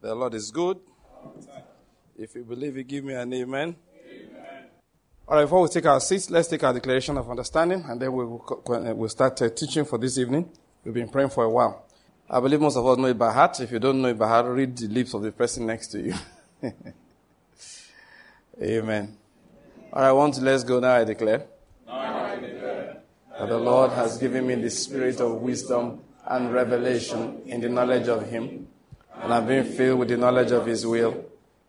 The Lord is good. If you believe it, give me an amen. amen. All right, before we take our seats, let's take our declaration of understanding and then we'll, we'll start uh, teaching for this evening. We've been praying for a while. I believe most of us know it by heart. If you don't know it by heart, read the lips of the person next to you. amen. All right, two, let's go now. I declare. Now I declare that the Lord has given me the spirit of wisdom and revelation in the knowledge of Him, and I've been filled with the knowledge of His will,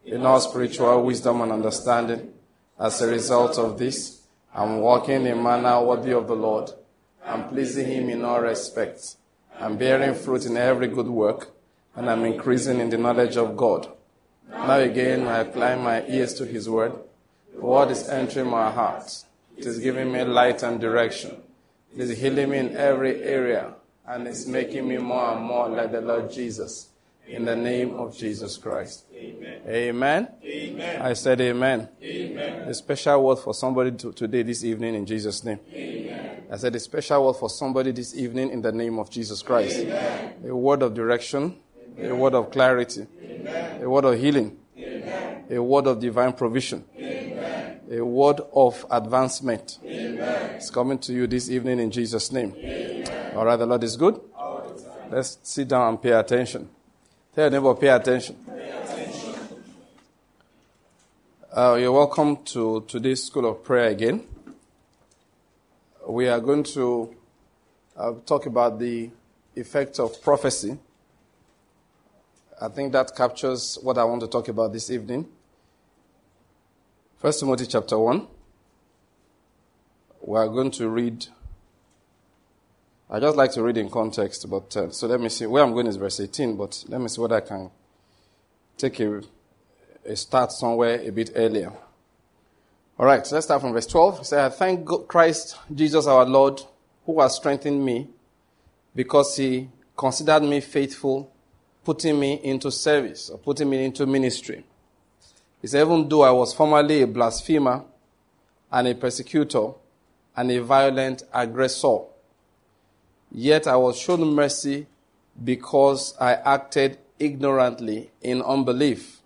in all spiritual wisdom and understanding. As a result of this, I'm walking in manner worthy of the Lord. I'm pleasing Him in all respects. I'm bearing fruit in every good work, and I'm increasing in the knowledge of God. Now again, I apply my ears to His word. The word is entering my heart. It is giving me light and direction. It is healing me in every area and it's making me more and more like the Lord Jesus. In the name of Jesus Christ. Amen. Amen. Amen. I said amen. Amen. A special word for somebody to, today, this evening, in Jesus' name. Amen. I said a special word for somebody this evening in the name of Jesus Christ. Amen. A word of direction, a word of clarity, Amen. a word of healing, Amen. a word of divine provision, Amen. a word of advancement. Amen. It's coming to you this evening in Jesus' name. All right, the Lord is good. Let's sit down and pay attention. Tell your neighbor, pay attention. Uh, you're welcome to today's School of Prayer again. We are going to uh, talk about the effect of prophecy. I think that captures what I want to talk about this evening. First Timothy chapter 1. We are going to read I just like to read in context, but uh, so let me see. Where I'm going is verse 18, but let me see whether I can take a, a start somewhere a bit earlier. All right, so let's start from verse 12. It I thank God, Christ Jesus our Lord, who has strengthened me because he considered me faithful, putting me into service or putting me into ministry. He said, even though I was formerly a blasphemer and a persecutor and a violent aggressor, Yet I was shown mercy because I acted ignorantly in unbelief.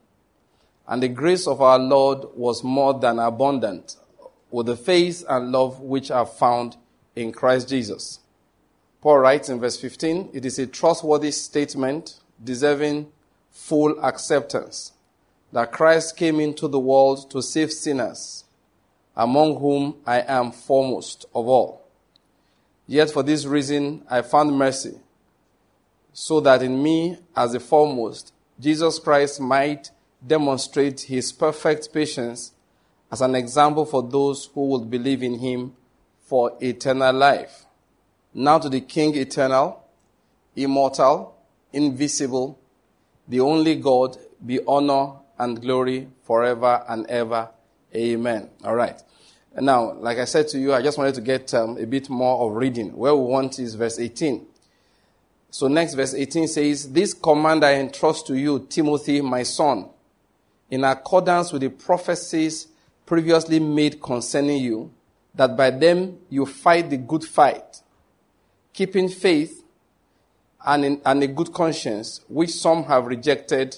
And the grace of our Lord was more than abundant with the faith and love which are found in Christ Jesus. Paul writes in verse 15, it is a trustworthy statement deserving full acceptance that Christ came into the world to save sinners, among whom I am foremost of all. Yet for this reason I found mercy, so that in me, as the foremost, Jesus Christ might demonstrate his perfect patience as an example for those who would believe in him for eternal life. Now to the King eternal, immortal, invisible, the only God, be honor and glory forever and ever. Amen. All right. Now, like I said to you, I just wanted to get um, a bit more of reading. Where we want is verse 18. So next verse 18 says, This command I entrust to you, Timothy, my son, in accordance with the prophecies previously made concerning you, that by them you fight the good fight, keeping faith and, in, and a good conscience, which some have rejected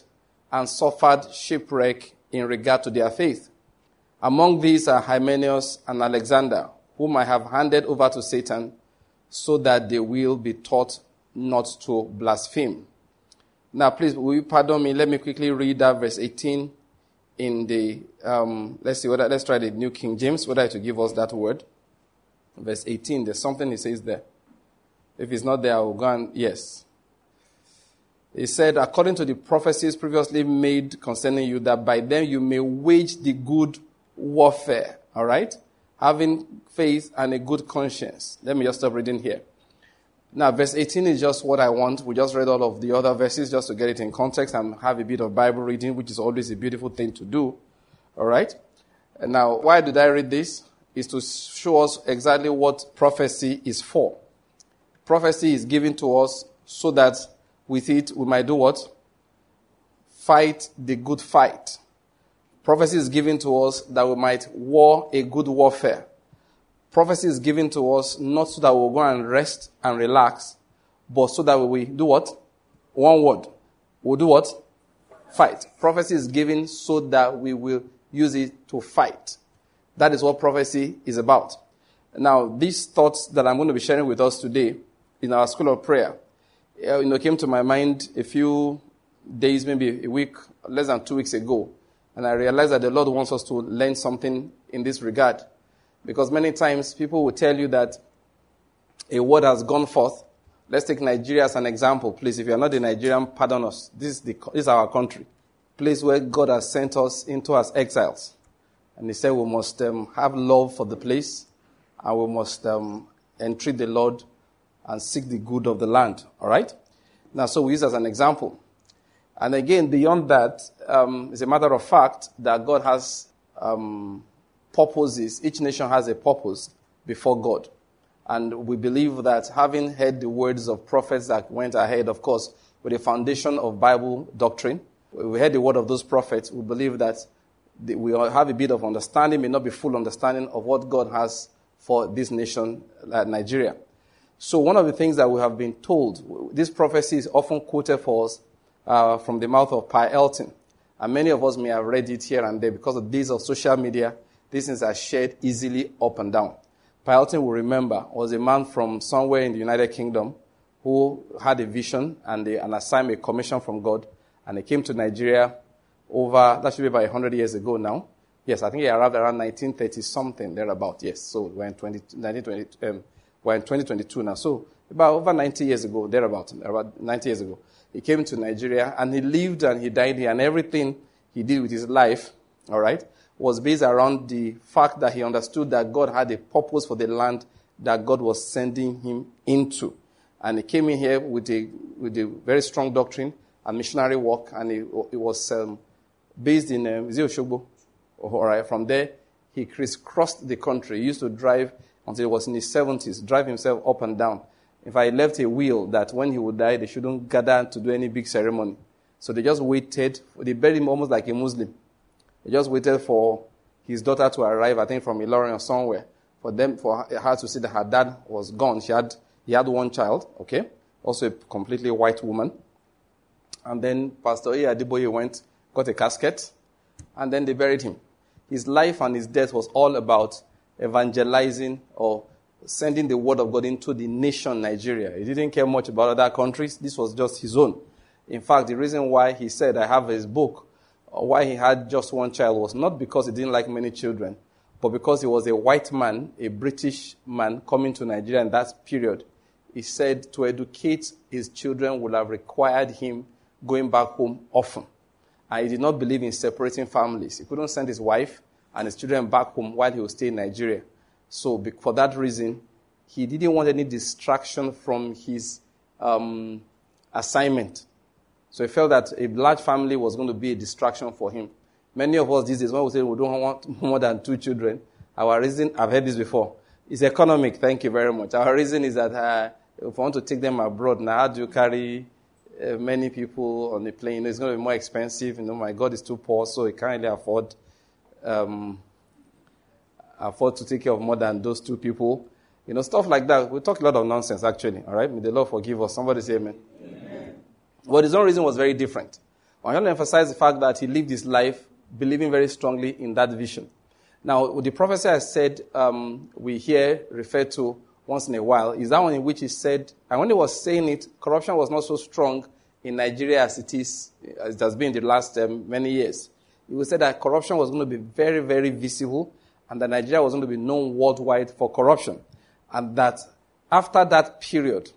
and suffered shipwreck in regard to their faith. Among these are Hymenaeus and Alexander, whom I have handed over to Satan, so that they will be taught not to blaspheme. Now, please, will you pardon me? Let me quickly read that verse 18 in the, um, let's see, whether, let's try the New King James, whether to give us that word. Verse 18, there's something he says there. If it's not there, I will go and, yes. He said, according to the prophecies previously made concerning you, that by them you may wage the good warfare. All right? Having faith and a good conscience. Let me just stop reading here. Now, verse 18 is just what I want. We just read all of the other verses just to get it in context and have a bit of Bible reading, which is always a beautiful thing to do. All right? And now, why did I read this? Is to show us exactly what prophecy is for. Prophecy is given to us so that with it we might do what? Fight the good fight. Prophecy is given to us that we might war a good warfare. Prophecy is given to us not so that we'll go and rest and relax, but so that we do what? One word. We'll do what? Fight. Prophecy is given so that we will use it to fight. That is what prophecy is about. Now, these thoughts that I'm going to be sharing with us today in our school of prayer, uh, you know, came to my mind a few days, maybe a week, less than two weeks ago. And I realize that the Lord wants us to learn something in this regard. Because many times people will tell you that a word has gone forth. Let's take Nigeria as an example, please. If you are not a Nigerian, pardon us. This is, the, this is our country. Place where God has sent us into as exiles. And he said we must um, have love for the place and we must um, entreat the Lord and seek the good of the land. All right? Now, so we use as an example. And again, beyond that, um, it's a matter of fact that God has um, purposes. Each nation has a purpose before God. And we believe that having heard the words of prophets that went ahead, of course, with the foundation of Bible doctrine, we heard the word of those prophets, we believe that we have a bit of understanding, may not be full understanding of what God has for this nation, uh, Nigeria. So one of the things that we have been told, this prophecy is often quoted for us uh, from the mouth of Pa Elton. And many of us may have read it here and there because of days of social media. These things are shared easily up and down. Pa Elton will remember was a man from somewhere in the United Kingdom who had a vision and an assignment, a commission from God, and he came to Nigeria over, that should be about 100 years ago now. Yes, I think he arrived around 1930 something, thereabout. Yes, so we're in, 20, 1920, um, we're in 2022 now. So about over 90 years ago, thereabout, about 90 years ago, he came to Nigeria and he lived and he died here and everything he did with his life, all right, was based around the fact that he understood that God had a purpose for the land that God was sending him into. And he came in here with a, with a very strong doctrine and missionary work and it, it was um, based in um, Oshogbo. All right, from there, he crisscrossed the country. He used to drive until he was in his 70s, drive himself up and down. If I left a will that when he would die, they shouldn't gather to do any big ceremony. So they just waited. They buried him almost like a Muslim. They just waited for his daughter to arrive, I think from Ilorin or somewhere, for them, for her to see that her dad was gone. She had, he had one child, okay? Also a completely white woman. And then Pastor A. Adeboye went, got a casket, and then they buried him. His life and his death was all about evangelizing or sending the word of God into the nation Nigeria. He didn't care much about other countries. This was just his own. In fact, the reason why he said, I have his book, why he had just one child was not because he didn't like many children, but because he was a white man, a British man coming to Nigeria in that period. He said to educate his children would have required him going back home often. And he did not believe in separating families. He couldn't send his wife and his children back home while he was staying in Nigeria. So, for that reason, he didn't want any distraction from his um, assignment. So he felt that a large family was going to be a distraction for him. Many of us these days, when we say we don't want more than two children, our reason, I've heard this before, is economic. Thank you very much. Our reason is that uh, if I want to take them abroad, now how do you carry uh, many people on the plane. It's going to be more expensive. You know, my God is too poor, so he can't really afford um, afford to take care of more than those two people. You know, stuff like that. We talk a lot of nonsense, actually. All right? May the Lord forgive us. Somebody say amen. amen. But his own reason was very different. I want to emphasize the fact that he lived his life believing very strongly in that vision. Now, the prophecy I said um, we hear referred to once in a while is that one in which he said, and when he was saying it, corruption was not so strong in Nigeria as it is, as it has been in the last um, many years. He said that corruption was going to be very, very visible, and that Nigeria was going to be known worldwide for corruption. And that after that period,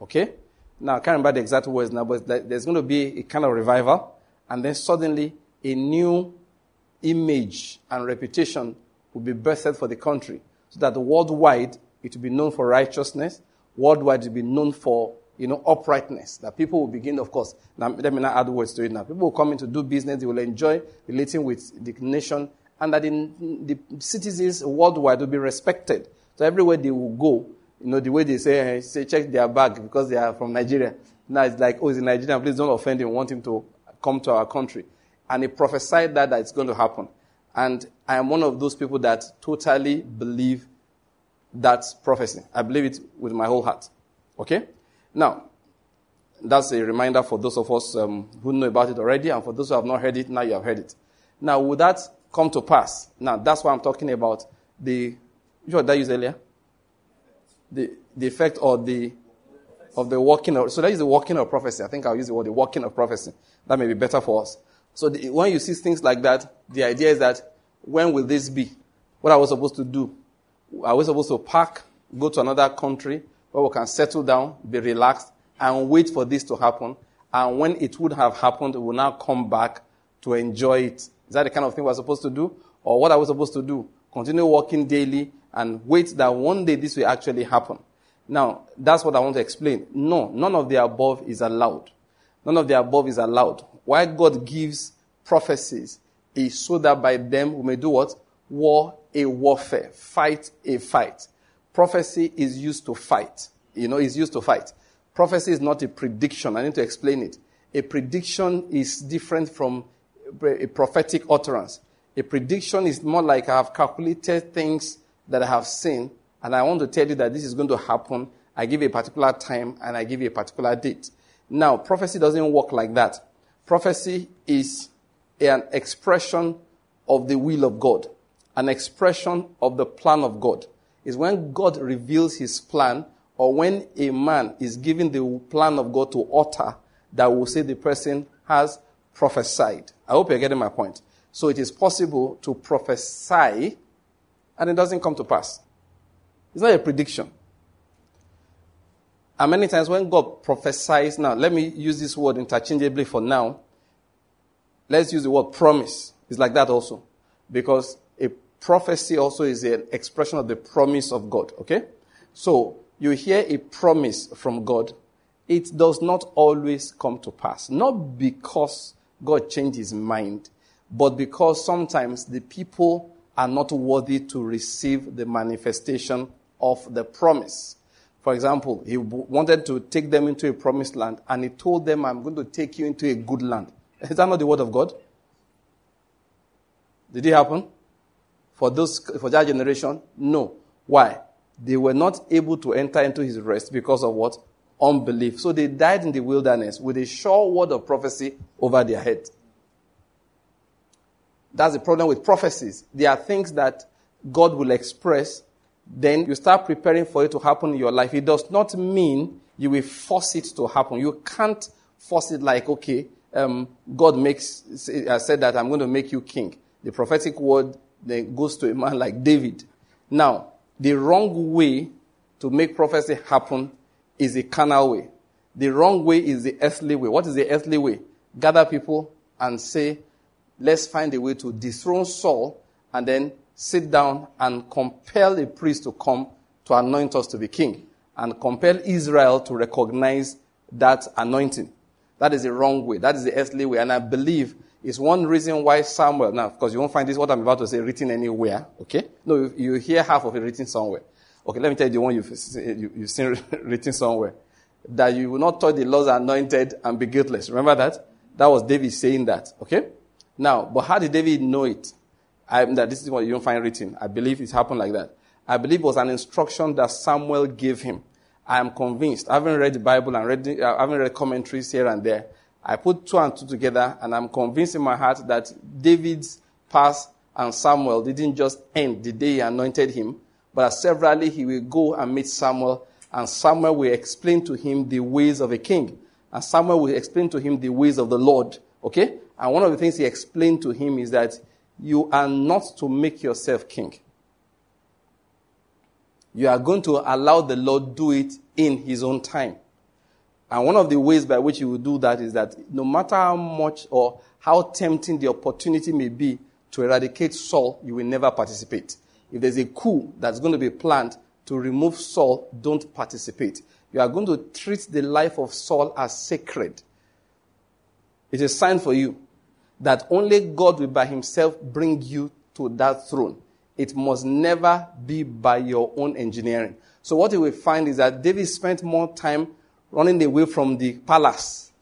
okay, now I can't remember the exact words now, but there's going to be a kind of revival, and then suddenly a new image and reputation will be birthed for the country, so that worldwide it will be known for righteousness. Worldwide, it will be known for, you know, uprightness. That people will begin, of course, now, let me not add words to it now. People will come in to do business. They will enjoy relating with the nation. And that in the citizens worldwide will be respected. So everywhere they will go, you know, the way they say, say check their bag because they are from Nigeria. Now it's like, oh, he's in Nigeria. Please don't offend him. Want him to come to our country. And he prophesied that, that it's going to happen. And I am one of those people that totally believe that prophecy. I believe it with my whole heart. Okay? Now, that's a reminder for those of us um, who know about it already, and for those who have not heard it, now you have heard it. Now, with that come to pass? Now, that's what I'm talking about the, what did I use earlier? The, the effect or the, of the working of, so that is the working of prophecy. I think I'll use the word the working of prophecy. That may be better for us. So the, when you see things like that, the idea is that when will this be? What are we supposed to do? Are we supposed to pack, go to another country where we can settle down, be relaxed, and wait for this to happen? And when it would have happened, we will now come back to enjoy it. Is that the kind of thing we're supposed to do? Or what are we supposed to do? Continue working daily and wait that one day this will actually happen. Now, that's what I want to explain. No, none of the above is allowed. None of the above is allowed. Why God gives prophecies is so that by them we may do what? War a warfare. Fight a fight. Prophecy is used to fight. You know, is used to fight. Prophecy is not a prediction. I need to explain it. A prediction is different from a prophetic utterance. A prediction is more like I have calculated things that I have seen, and I want to tell you that this is going to happen. I give a particular time and I give a particular date. Now, prophecy doesn't work like that. Prophecy is an expression of the will of God, an expression of the plan of God. Is when God reveals his plan or when a man is given the plan of God to utter that will say the person has prophesied. I hope you're getting my point. So it is possible to prophesy and it doesn't come to pass. It's not a prediction. And many times when God prophesies, now let me use this word interchangeably for now. Let's use the word promise. It's like that also. Because a prophecy also is an expression of the promise of God. Okay? So you hear a promise from God, it does not always come to pass. Not because God changed his mind, but because sometimes the people are not worthy to receive the manifestation of the promise. For example, he wanted to take them into a promised land and he told them, I'm going to take you into a good land. Is that not the word of God? Did it happen? For those, for that generation? No. Why? They were not able to enter into his rest because of what? Unbelief. So they died in the wilderness with a sure word of prophecy over their head. That's the problem with prophecies. There are things that God will express, then you start preparing for it to happen in your life. It does not mean you will force it to happen. You can't force it like, okay, um, God makes, uh, said that I'm going to make you king. The prophetic word then goes to a man like David. Now, the wrong way to make prophecy happen is a carnal way. The wrong way is the earthly way. What is the earthly way? Gather people and say, let's find a way to dethrone Saul and then sit down and compel a priest to come to anoint us to be king and compel Israel to recognize that anointing. That is the wrong way. That is the earthly way. And I believe it's one reason why Samuel, now, of course, you won't find this, what I'm about to say, written anywhere. Okay? No, you, you hear half of it written somewhere. Okay, let me tell you the one you've, you, you've seen written somewhere. That you will not touch the Lord's anointed and be guiltless. Remember that? That was David saying that. Okay? Now, but how did David know it? I, that this is what you don't find written. I believe it happened like that. I believe it was an instruction that Samuel gave him. I am convinced. I haven't read the Bible and read, I uh, haven't read commentaries here and there. I put two and two together and I'm convinced in my heart that David's past and Samuel didn't just end the day he anointed him, but severally he will go and meet Samuel and Samuel will explain to him the ways of a king. And Samuel will explain to him the ways of the Lord. Okay? And one of the things he explained to him is that you are not to make yourself king. You are going to allow the Lord do it in his own time. And one of the ways by which you will do that is that no matter how much or how tempting the opportunity may be to eradicate Saul, you will never participate. If there's a coup that's going to be planned to remove Saul, don't participate. You are going to treat the life of Saul as sacred. It's a sign for you that only God will by himself bring you to that throne. It must never be by your own engineering. So what you will find is that David spent more time running away from the palace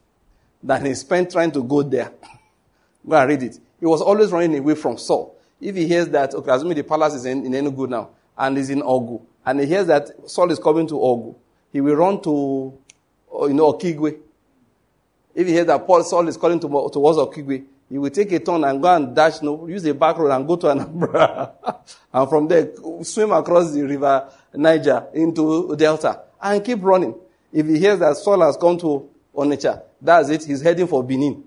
than he spent trying to go there. go and read it. He was always running away from Saul. If he hears that, okay, assuming the palace is in, in Enugu now, and is in Ogu, and he hears that Saul is coming to Ogu, he will run to, uh, you know, Okigwe If he hears that Paul Saul is calling to, towards Okigwe, he will take a turn and go and dash, no, use a back road and go to Anambra. and from there, swim across the river Niger into Delta and keep running. If he hears that Saul has come to Onitsha, that's it. He's heading for Benin.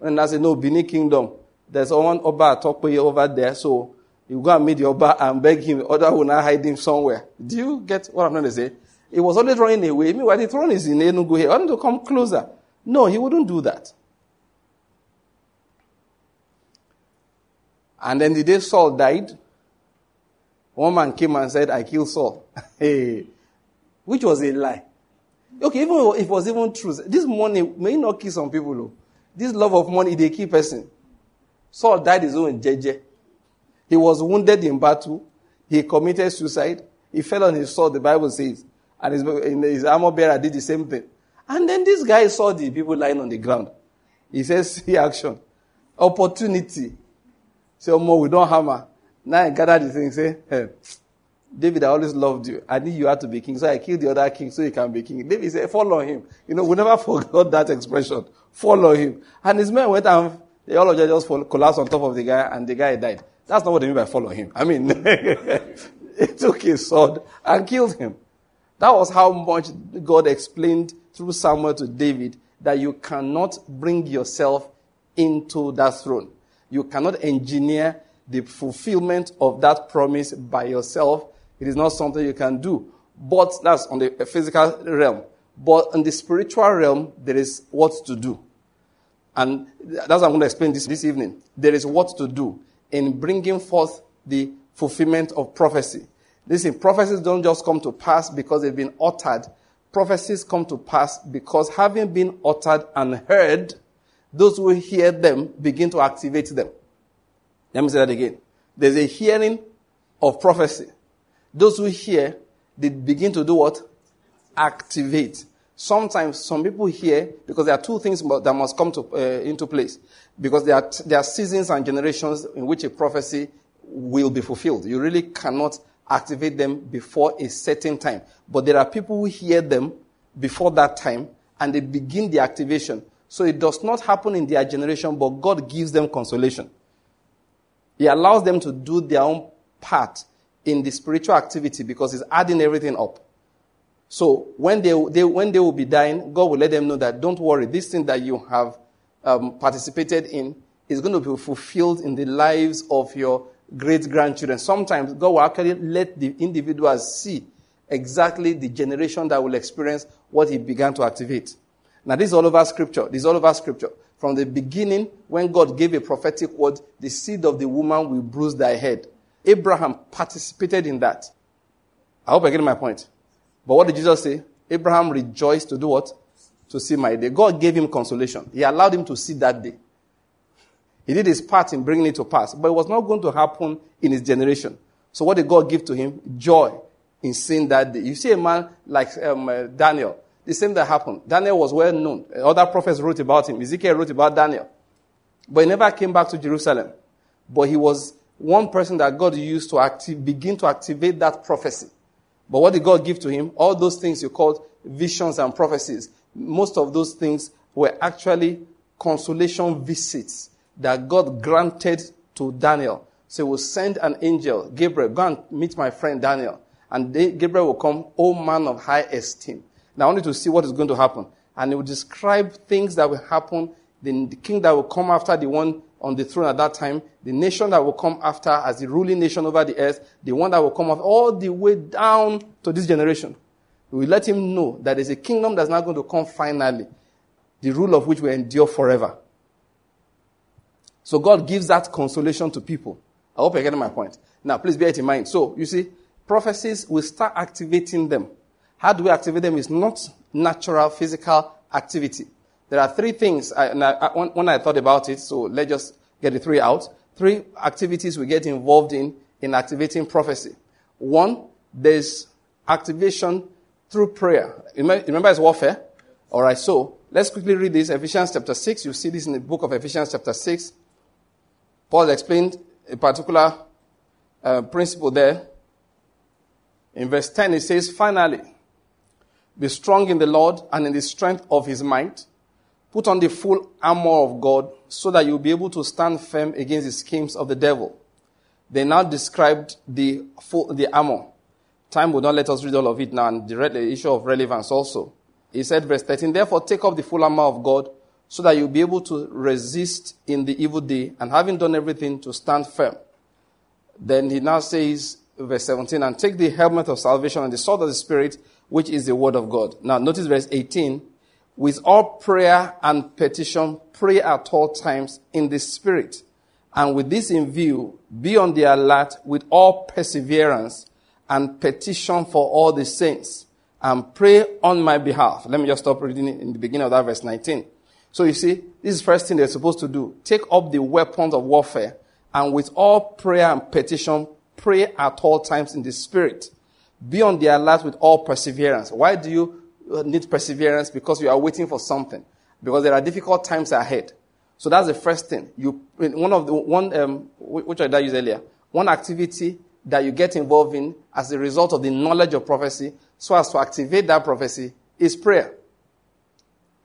And I said, no, Benin Kingdom. There's one Oba Tokwe over there, so you go and meet the Oba and beg him, other will not hide him somewhere. Do you get what I'm trying to say? He was always running away. Meanwhile, the throne is in Enugu here. I want to come closer. No, he wouldn't do that. And then the day Saul died, one man came and said, I killed Saul. hey, which was a lie. Okay, even if it was even true, this money may not kill some people. Though. This love of money, they keep person. Saul died his own jeje. He was wounded in battle. He committed suicide. He fell on his sword, the Bible says. And his, his armor bearer did the same thing. And then this guy saw the people lying on the ground. He says, see action. Opportunity. Say, oh, we don't hammer. Now I gather the thing, say, hey, eh, David, I always loved you. I knew you had to be king, so I killed the other king so you can be king. David said, follow him. You know, we never forgot that expression. Follow him. And his men went and they all of them just collapsed on top of the guy and the guy died. That's not what they mean by follow him. I mean, he took his sword and killed him. That was how much God explained through Samuel to David that you cannot bring yourself into that throne. You cannot engineer the fulfillment of that promise by yourself it is not something you can do. But that's on the physical realm. But in the spiritual realm, there is what to do. And that's what I'm going to explain this, this evening. There is what to do in bringing forth the fulfillment of prophecy. Listen, prophecies don't just come to pass because they've been uttered. Prophecies come to pass because having been uttered and heard, those who hear them begin to activate them. Let me say that again. There's a hearing of prophecy. Those who hear, they begin to do what? Activate. Sometimes some people hear because there are two things that must come to, uh, into place. Because there are, there are seasons and generations in which a prophecy will be fulfilled. You really cannot activate them before a certain time. But there are people who hear them before that time and they begin the activation. So it does not happen in their generation, but God gives them consolation. He allows them to do their own part in the spiritual activity because He's adding everything up. So when they, they, when they will be dying, God will let them know that don't worry, this thing that you have um, participated in is going to be fulfilled in the lives of your great grandchildren. Sometimes God will actually let the individuals see exactly the generation that will experience what He began to activate. Now, this is all over Scripture. This is all over Scripture. From the beginning, when God gave a prophetic word, the seed of the woman will bruise thy head. Abraham participated in that. I hope I get my point. But what did Jesus say? Abraham rejoiced to do what? To see my day. God gave him consolation. He allowed him to see that day. He did his part in bringing it to pass, but it was not going to happen in his generation. So what did God give to him? Joy in seeing that day. You see a man like um, uh, Daniel. The same that happened. Daniel was well known. Other prophets wrote about him. Ezekiel wrote about Daniel. But he never came back to Jerusalem. But he was one person that God used to begin to activate that prophecy. But what did God give to him? All those things you called visions and prophecies. Most of those things were actually consolation visits that God granted to Daniel. So he will send an angel, Gabriel, go and meet my friend Daniel. And Gabriel will come, O man of high esteem. Now I want you to see what is going to happen. And he will describe things that will happen, the king that will come after the one on the throne at that time, the nation that will come after as the ruling nation over the earth, the one that will come after, all the way down to this generation. We will let him know that there's a kingdom that's not going to come finally, the rule of which will endure forever. So God gives that consolation to people. I hope you're getting my point. Now, please bear it in mind. So, you see, prophecies, we start activating them. How do we activate them? It's not natural physical activity. There are three things, I, and I, when I thought about it, so let's just get the three out. Three activities we get involved in in activating prophecy. One, there's activation through prayer. Remember, it's warfare? All right, so let's quickly read this. Ephesians chapter 6. You see this in the book of Ephesians chapter 6. Paul explained a particular uh, principle there. In verse 10, it says, Finally, be strong in the Lord and in the strength of his might. Put on the full armor of God so that you'll be able to stand firm against the schemes of the devil. They now described the full, the armor. Time will not let us read all of it now and the issue of relevance also. He said, verse 13, therefore take up the full armor of God so that you'll be able to resist in the evil day and having done everything to stand firm. Then he now says, verse 17, and take the helmet of salvation and the sword of the Spirit, which is the word of God. Now notice verse 18, with all prayer and petition, pray at all times in the Spirit. And with this in view, be on the alert with all perseverance and petition for all the saints and pray on my behalf. Let me just stop reading in the beginning of that verse 19. So you see, this is first thing they're supposed to do. Take up the weapons of warfare and with all prayer and petition, pray at all times in the spirit. Be on the alert with all perseverance. Why do you need perseverance? Because you are waiting for something. Because there are difficult times ahead. So that's the first thing. You, one of the, one, um, which I did use earlier, one activity that you get involved in as a result of the knowledge of prophecy, so as to activate that prophecy, is prayer.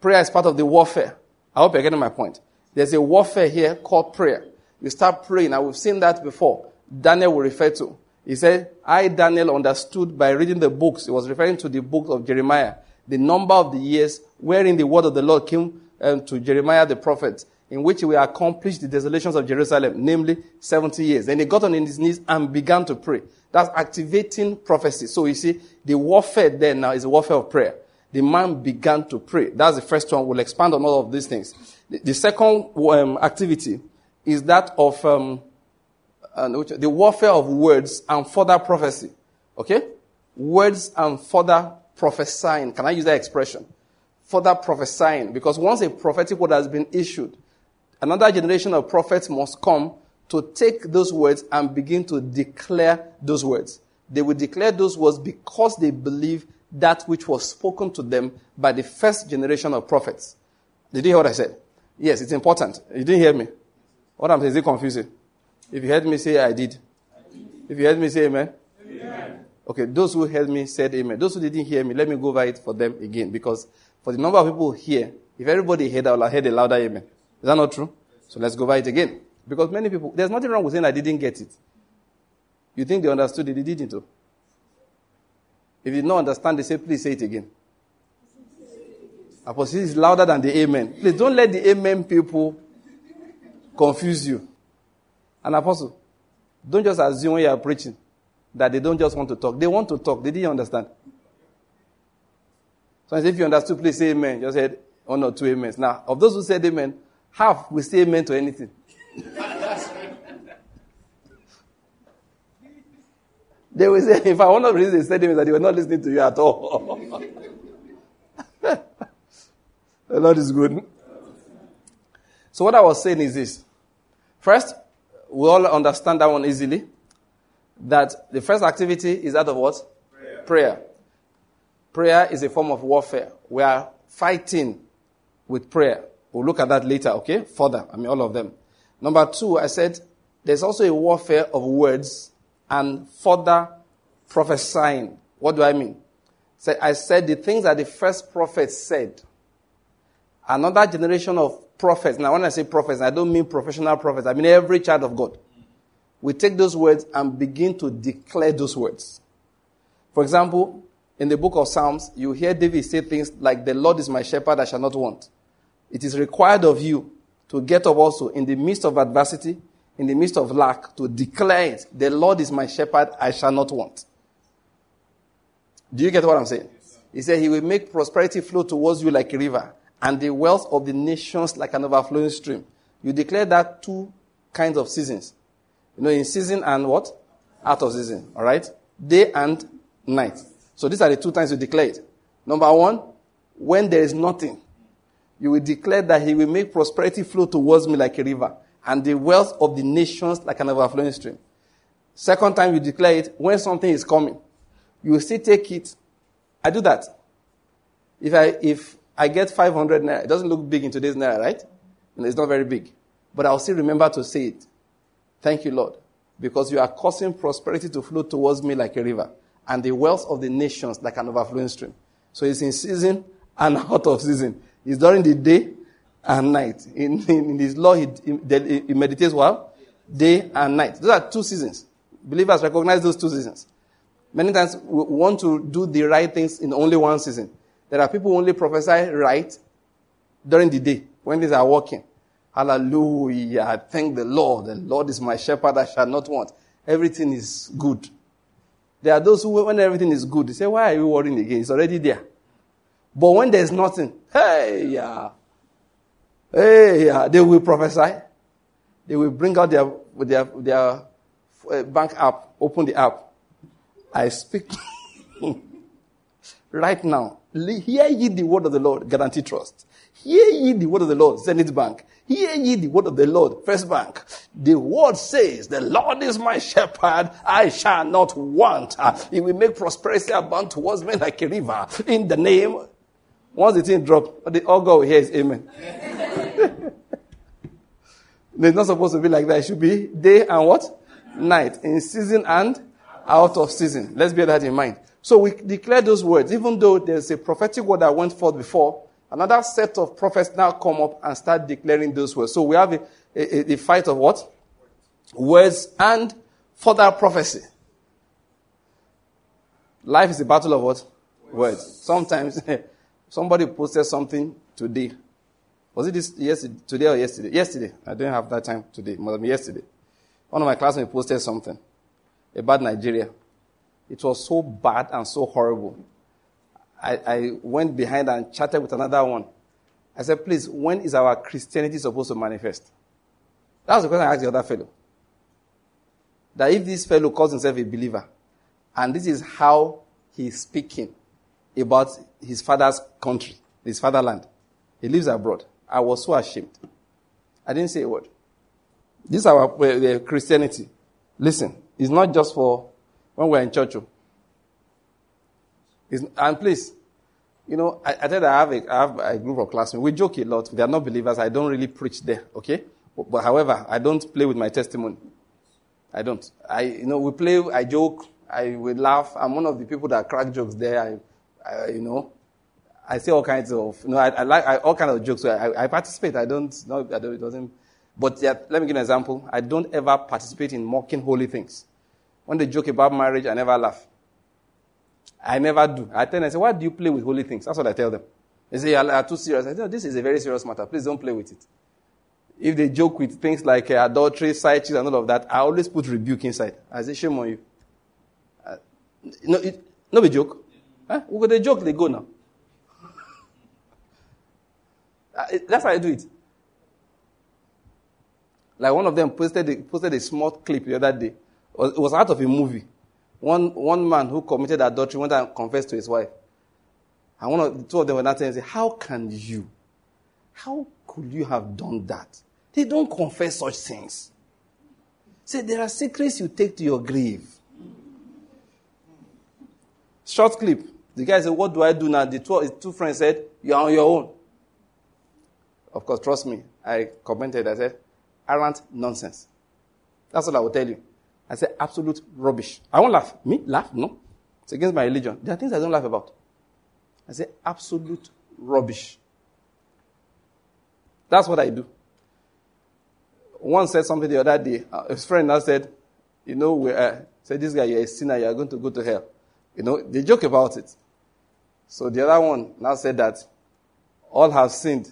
Prayer is part of the warfare. I hope you're getting my point. There's a warfare here called prayer. You start praying, and we've seen that before. Daniel will refer to. He said, I, Daniel, understood by reading the books. He was referring to the book of Jeremiah. The number of the years wherein the word of the Lord came um, to Jeremiah the prophet, in which he will accomplish the desolations of Jerusalem, namely 70 years. Then he got on his knees and began to pray. That's activating prophecy. So you see, the warfare there now is a warfare of prayer the man began to pray. That's the first one. We'll expand on all of these things. The, the second um, activity is that of um, the warfare of words and further prophecy. Okay? Words and further prophesying. Can I use that expression? Further prophesying. Because once a prophetic word has been issued, another generation of prophets must come to take those words and begin to declare those words. They will declare those words because they believe that which was spoken to them by the first generation of prophets. Did you hear what I said? Yes, it's important. You didn't hear me. What I'm saying is it confusing? If you heard me say I did. If you heard me say amen. amen. Okay, those who heard me said amen. Those who didn't hear me, let me go over it for them again. Because for the number of people here, if everybody heard, I will have heard a louder amen. Is that not true? So let's go over it again. Because many people, there's nothing wrong with saying I didn't get it. You think they understood it, they didn't. Too. If you don't understand, they say, please say it again. Apostle is louder than the amen. Please don't let the amen people confuse you. And apostle, don't just assume when you are preaching that they don't just want to talk. They want to talk. They didn't understand. So if you understood, please say amen. Just said one or two amens. Now, of those who said amen, half will say amen to anything. They will say, in fact, one of the reasons they said him is that they were not listening to you at all. the Lord is good. So what I was saying is this. First, we all understand that one easily. That the first activity is that of what? Prayer. Prayer. Prayer is a form of warfare. We are fighting with prayer. We'll look at that later, okay? Further. I mean, all of them. Number two, I said there's also a warfare of words and further prophesying. What do I mean? So I said the things that the first prophets said. Another generation of prophets. Now, when I say prophets, I don't mean professional prophets. I mean every child of God. We take those words and begin to declare those words. For example, in the book of Psalms, you hear David say things like, The Lord is my shepherd, I shall not want. It is required of you to get up also in the midst of adversity, in the midst of lack to declare it. The Lord is my shepherd, I shall not want. Do you get what I'm saying? He said he will make prosperity flow towards you like a river and the wealth of the nations like an overflowing stream. You declare that two kinds of seasons. You know, in season and what? Out of season. All right? Day and night. So these are the two times you declare it. Number one, when there is nothing, you will declare that he will make prosperity flow towards me like a river and the wealth of the nations like an overflowing stream. Second time you declare it when something is coming. You will still take it. I do that. If I, if I get 500 naira, it doesn't look big in today's naira, right? And it's not very big. But I'll still remember to say it. Thank you, Lord. Because you are causing prosperity to flow towards me like a river and the wealth of the nations like an overflowing stream. So it's in season and out of season. It's during the day and night. In, in, in his law, he, he, he meditates well, day and night. Those are two seasons. Believers recognize those two seasons. Many times we want to do the right things in only one season. There are people who only prophesy right during the day when things are working. Hallelujah. Thank the Lord. The Lord is my shepherd. I shall not want. Everything is good. There are those who, when everything is good, they say, Why are you worrying again? It's already there. But when there's nothing, hey, yeah. Hey, yeah. They will prophesy. They will bring out their, their, their uh, bank app, open the app. I speak right now. Hear ye the word of the Lord, Guaranty Trust. Hear ye the word of the Lord, Zenith Bank. Hear ye the word of the Lord, First Bank. The word says, The Lord is my shepherd, I shall not want. Uh, he will make prosperity abound towards me like a river. In the name. Once the thing drop, the all go here is amen. it's not supposed to be like that. It should be day and what? Night. In season and out of season. Let's bear that in mind. So we declare those words, even though there's a prophetic word that went forth before, Another set of prophets now come up and start declaring those words. So we have a, a, a fight of what? Words and further prophecy. Life is a battle of what? Words. Sometimes somebody posted something today. Was it this yesterday, today or yesterday? Yesterday. I didn't have that time today. It must have been yesterday. One of my classmates posted something about Nigeria. It was so bad and so horrible I, I went behind and chatted with another one. I said, please, when is our Christianity supposed to manifest? That was the question I asked the other fellow. That if this fellow calls himself a believer, and this is how he's speaking about his father's country, his fatherland, he lives abroad. I was so ashamed. I didn't say a word. This is our uh, Christianity. Listen, it's not just for when we're in church. It's, and please, you know, I, I I have, a, I have a group of classmates. We joke a lot. They are not believers. I don't really preach there, okay? But, but, however, I don't play with my testimony. I don't. I, you know, we play, I joke, I will laugh. I'm one of the people that crack jokes there. I, I you know, I say all kinds of, you know, I, I like I, all kinds of jokes. So I, I participate. I don't, no, I don't, it doesn't. But yeah, let me give an example. I don't ever participate in mocking holy things. When they joke about marriage, I never laugh. I never do. I tell them, I say, why do you play with holy things? That's what I tell them. They say, you are too serious. I say, no, this is a very serious matter. Please don't play with it. If they joke with things like uh, adultery, side and all of that, I always put rebuke inside. I say, shame on you. Uh, no, it, no be joke. Huh? A joke, they go now. uh, that's how I do it. Like one of them posted a, posted a small clip the other day. It was out of a movie. One, one man who committed adultery went and confessed to his wife. And one of the two of them were not saying, How can you? How could you have done that? They don't confess such things. Say, there are secrets you take to your grave. Short clip. The guy said, What do I do now? The two, his two friends said, You're on your own. Of course, trust me. I commented, I said, Arrant nonsense. That's what I will tell you. I say absolute rubbish. I won't laugh. Me? Laugh? No. It's against my religion. There are things I don't laugh about. I say absolute rubbish. That's what I do. One said something the other day. Uh, his friend now said, you know, we, uh, said this guy, you're a sinner, you're going to go to hell. You know, they joke about it. So the other one now said that all have sinned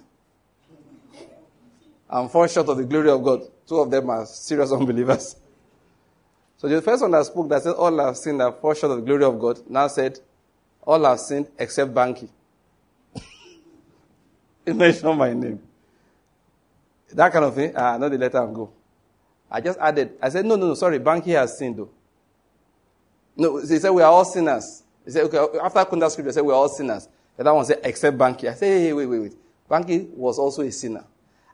and fall short of the glory of God. Two of them are serious unbelievers. So the first one that spoke that said, All have sinned and fall short of the glory of God, now said, All have sinned except Banky. he mentioned my name. That kind of thing, ah, not the let him go. I just added, I said, No, no, no, sorry, Banky has sinned though. No, he said, We are all sinners. He said, Okay, after Kunda scripture, he said, We are all sinners. The other one said, Except Banky. I said, Hey, wait, wait, wait. Banky was also a sinner.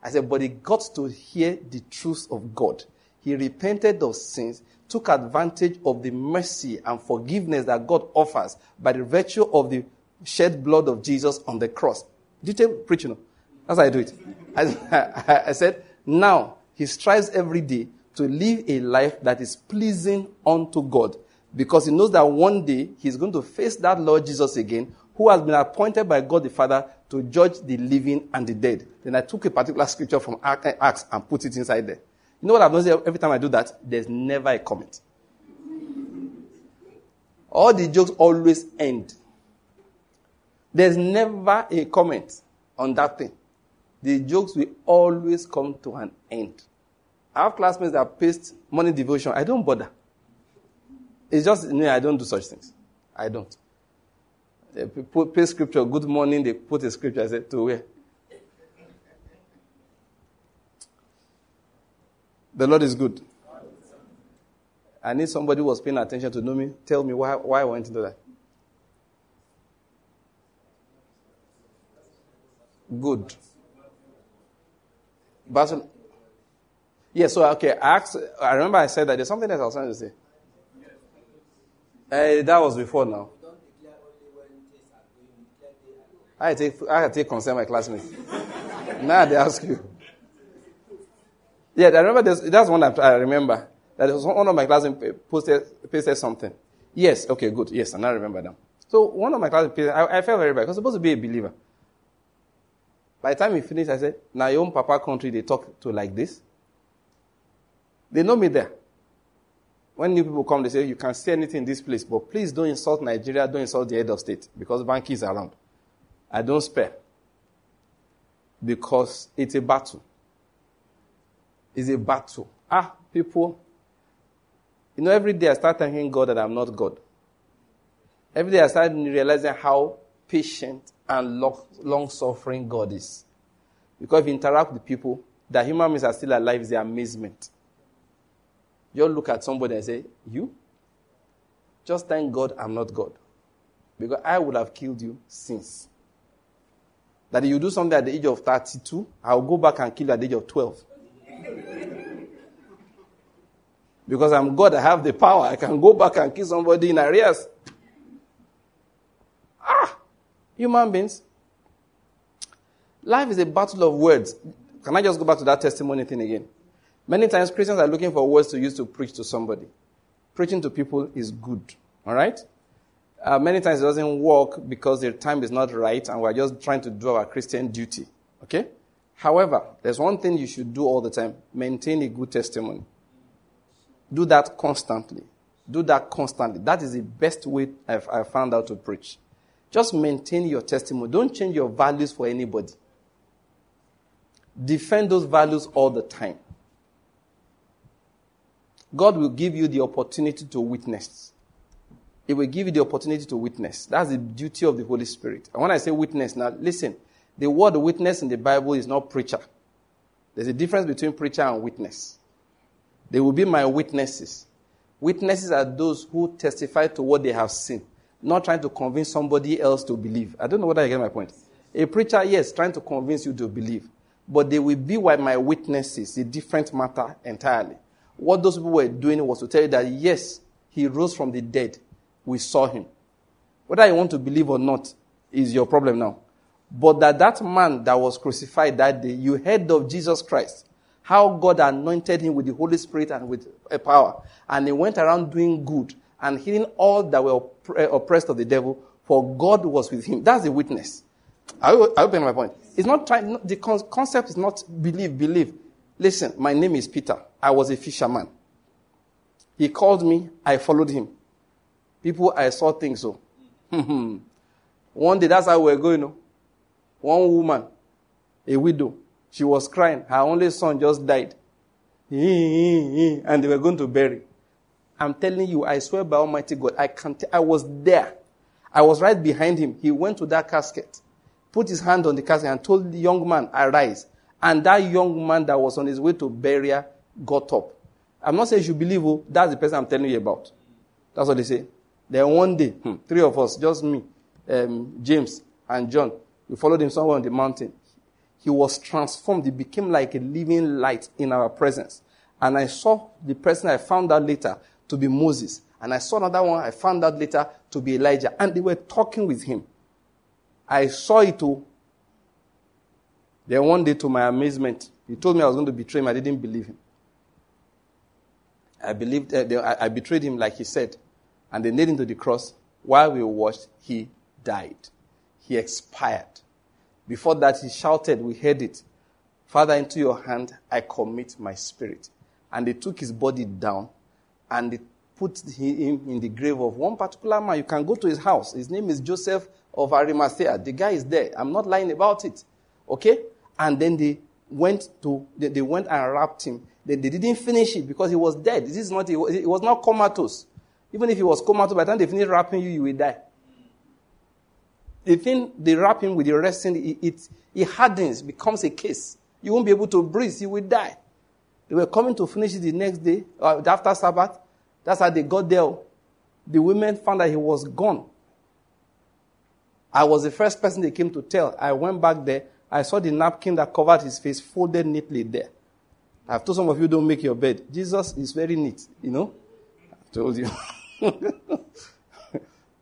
I said, But he got to hear the truth of God. He repented of sins took advantage of the mercy and forgiveness that God offers by the virtue of the shed blood of Jesus on the cross. Detail preaching. That's how I do it. I, I said, now he strives every day to live a life that is pleasing unto God because he knows that one day he's going to face that Lord Jesus again, who has been appointed by God the Father to judge the living and the dead. Then I took a particular scripture from Acts and put it inside there. You know what I've noticed every time I do that? There's never a comment. All the jokes always end. There's never a comment on that thing. The jokes will always come to an end. I have classmates that paste morning devotion. I don't bother. It's just, no, I don't do such things. I don't. They put, paste scripture, good morning, they put a scripture. I said, to where? The Lord is good. I need somebody who was paying attention to know me. Tell me why, why I went into that. Good. Battle. Yeah, so okay, I asked, I remember I said that there's something else I was trying to say. Uh, that was before now. I take I take concern my classmates. now they ask you. Yeah, I remember this, that's one I remember. That was one of my classmates eh, posted posted something. Yes, okay, good. Yes, and I remember now. So one of my classmates, eh, I, I felt very bad. I was supposed to be a believer. By the time he finished, I said, Now your own papa country they talk to like this. They know me there. When new people come, they say, You can say anything in this place, but please don't insult Nigeria, don't insult the head of state, because Banky is around. I don't spare. Because it's a battle. It's a battle. Ah, people. You know, every day I start thanking God that I'm not God. Every day I start realizing how patient and long suffering God is. Because if you interact with people, that human beings are still alive is the amazement. You look at somebody and say, You? Just thank God I'm not God. Because I would have killed you since. That you do something at the age of 32, I'll go back and kill you at the age of 12. Because I'm God, I have the power. I can go back and kill somebody in arrears. Ah! Human beings. Life is a battle of words. Can I just go back to that testimony thing again? Many times Christians are looking for words to use to preach to somebody. Preaching to people is good. All right? Uh, many times it doesn't work because the time is not right and we're just trying to do our Christian duty. Okay? However, there's one thing you should do all the time maintain a good testimony. Do that constantly. Do that constantly. That is the best way I've, I've found out to preach. Just maintain your testimony. Don't change your values for anybody. Defend those values all the time. God will give you the opportunity to witness. He will give you the opportunity to witness. That's the duty of the Holy Spirit. And when I say witness, now listen, the word witness in the Bible is not preacher. There's a difference between preacher and witness. They will be my witnesses. Witnesses are those who testify to what they have seen, not trying to convince somebody else to believe. I don't know whether I get my point. A preacher, yes, trying to convince you to believe, but they will be my witnesses, a different matter entirely. What those people were doing was to tell you that, yes, he rose from the dead. We saw him. Whether you want to believe or not is your problem now. But that that man that was crucified that day, you heard of Jesus Christ. How God anointed him with the Holy Spirit and with a power. And he went around doing good and healing all that were oppressed eh, of the devil, for God was with him. That's the witness. I open my point. It's not trying, the concept is not believe, believe. Listen, my name is Peter. I was a fisherman. He called me, I followed him. People, I saw things oh. so. One day, that's how we're going. Oh. One woman, a widow, she was crying. Her only son just died. And they were going to bury. I'm telling you, I swear by Almighty God, I can't, t- I was there. I was right behind him. He went to that casket, put his hand on the casket and told the young man, arise. And that young man that was on his way to burial got up. I'm not saying you believe, oh, that's the person I'm telling you about. That's what they say. Then one day, hmm, three of us, just me, um, James, and John, we followed him somewhere on the mountain. He was transformed. He became like a living light in our presence. And I saw the person I found out later to be Moses. And I saw another one I found out later to be Elijah. And they were talking with him. I saw it too. Then one day, to my amazement, he told me I was going to betray him. I didn't believe him. I believed, uh, I betrayed him like he said. And they nailed him to the cross. While we watched, he died. He expired. Before that, he shouted, we heard it. Father, into your hand I commit my spirit. And they took his body down and they put him in the grave of one particular man. You can go to his house. His name is Joseph of Arimathea. The guy is there. I'm not lying about it. Okay? And then they went to, they, went and wrapped him. They, they, didn't finish it because he was dead. This is not, he was not comatose. Even if he was comatose, by the time they finish wrapping you, you will die. The thing they wrap him with the resin, it, it, it hardens, becomes a case. You won't be able to breathe, you will die. They were coming to finish it the next day, uh, after Sabbath. That's how they got there. The women found that he was gone. I was the first person they came to tell. I went back there. I saw the napkin that covered his face folded neatly there. I've told some of you don't make your bed. Jesus is very neat, you know. I told you.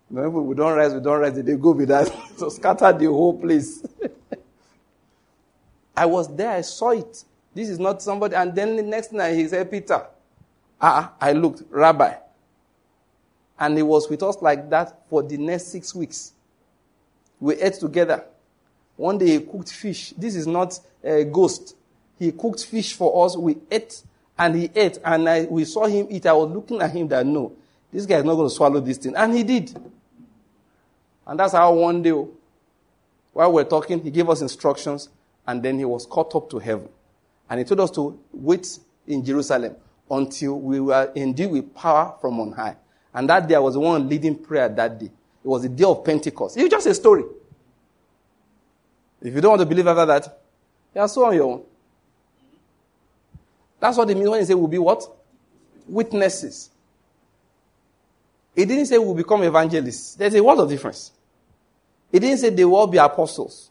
no, we don't rise, we don't rise. They go with that to scatter the whole place. I was there, I saw it. This is not somebody. And then the next night he said, Peter. Ah, I looked, Rabbi. And he was with us like that for the next six weeks. We ate together. One day he cooked fish. This is not a ghost. He cooked fish for us. We ate and he ate. And I, we saw him eat. I was looking at him that no, this guy is not going to swallow this thing. And he did. And that's how one day, while we we're talking, he gave us instructions and then he was caught up to heaven. And he told us to wait in Jerusalem until we were endued with power from on high. And that day I was the one leading prayer that day. It was the day of Pentecost. It's just a story. If you don't want to believe after that, you are so on your own. That's what it means when he said we'll be what? Witnesses. He didn't say we'll become evangelists. There's a world of difference. He didn't say they will all be apostles.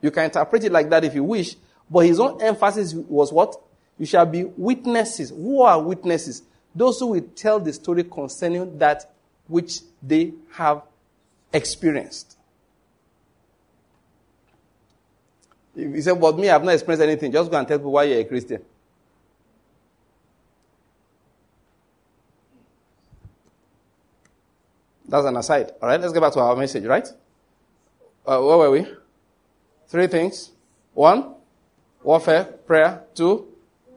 You can interpret it like that if you wish, but his own emphasis was what? You shall be witnesses. Who are witnesses? Those who will tell the story concerning that which they have experienced. He said, but me, I've not experienced anything, just go and tell people why you're a Christian. That's an aside. All right, let's get back to our message, right? Uh, where were we? Three things. One, warfare, prayer. Two,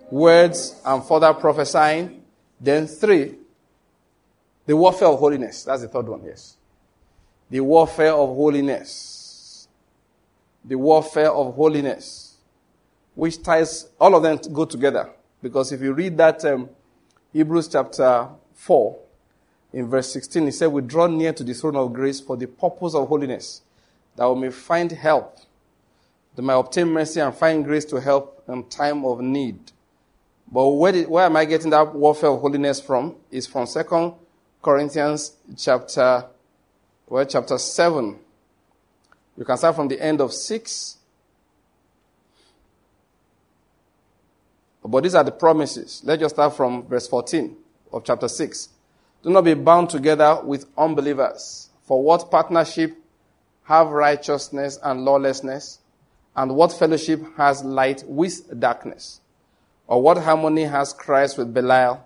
words and further prophesying. Then three, the warfare of holiness. That's the third one, yes. The warfare of holiness. The warfare of holiness. Which ties, all of them go together. Because if you read that um, Hebrews chapter 4, in verse 16, he said, We draw near to the throne of grace for the purpose of holiness, that we may find help, that may obtain mercy and find grace to help in time of need. But where, did, where am I getting that warfare of holiness from? Is from 2 Corinthians chapter, well, chapter 7. You can start from the end of 6. But these are the promises. Let's just start from verse 14 of chapter 6. Do not be bound together with unbelievers. For what partnership have righteousness and lawlessness? And what fellowship has light with darkness? Or what harmony has Christ with Belial?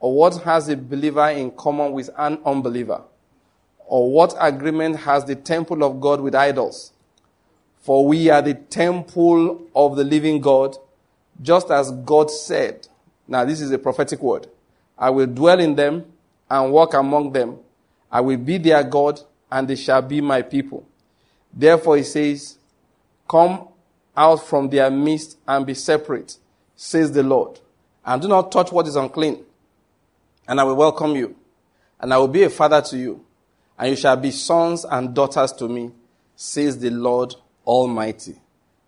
Or what has a believer in common with an unbeliever? Or what agreement has the temple of God with idols? For we are the temple of the living God, just as God said. Now, this is a prophetic word. I will dwell in them and walk among them. I will be their God, and they shall be my people. Therefore, he says, Come out from their midst and be separate says the Lord. And do not touch what is unclean. And I will welcome you. And I will be a father to you. And you shall be sons and daughters to me, says the Lord Almighty.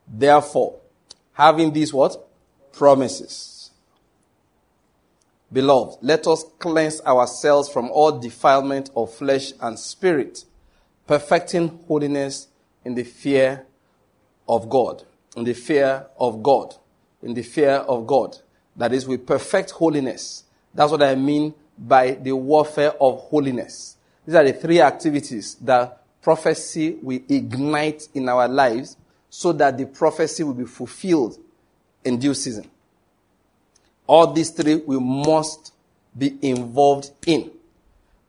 Therefore, having these what? Promises. Beloved, let us cleanse ourselves from all defilement of flesh and spirit, perfecting holiness in the fear of God. In the fear of God in the fear of God. That is, with perfect holiness. That's what I mean by the warfare of holiness. These are the three activities that prophecy will ignite in our lives so that the prophecy will be fulfilled in due season. All these three we must be involved in.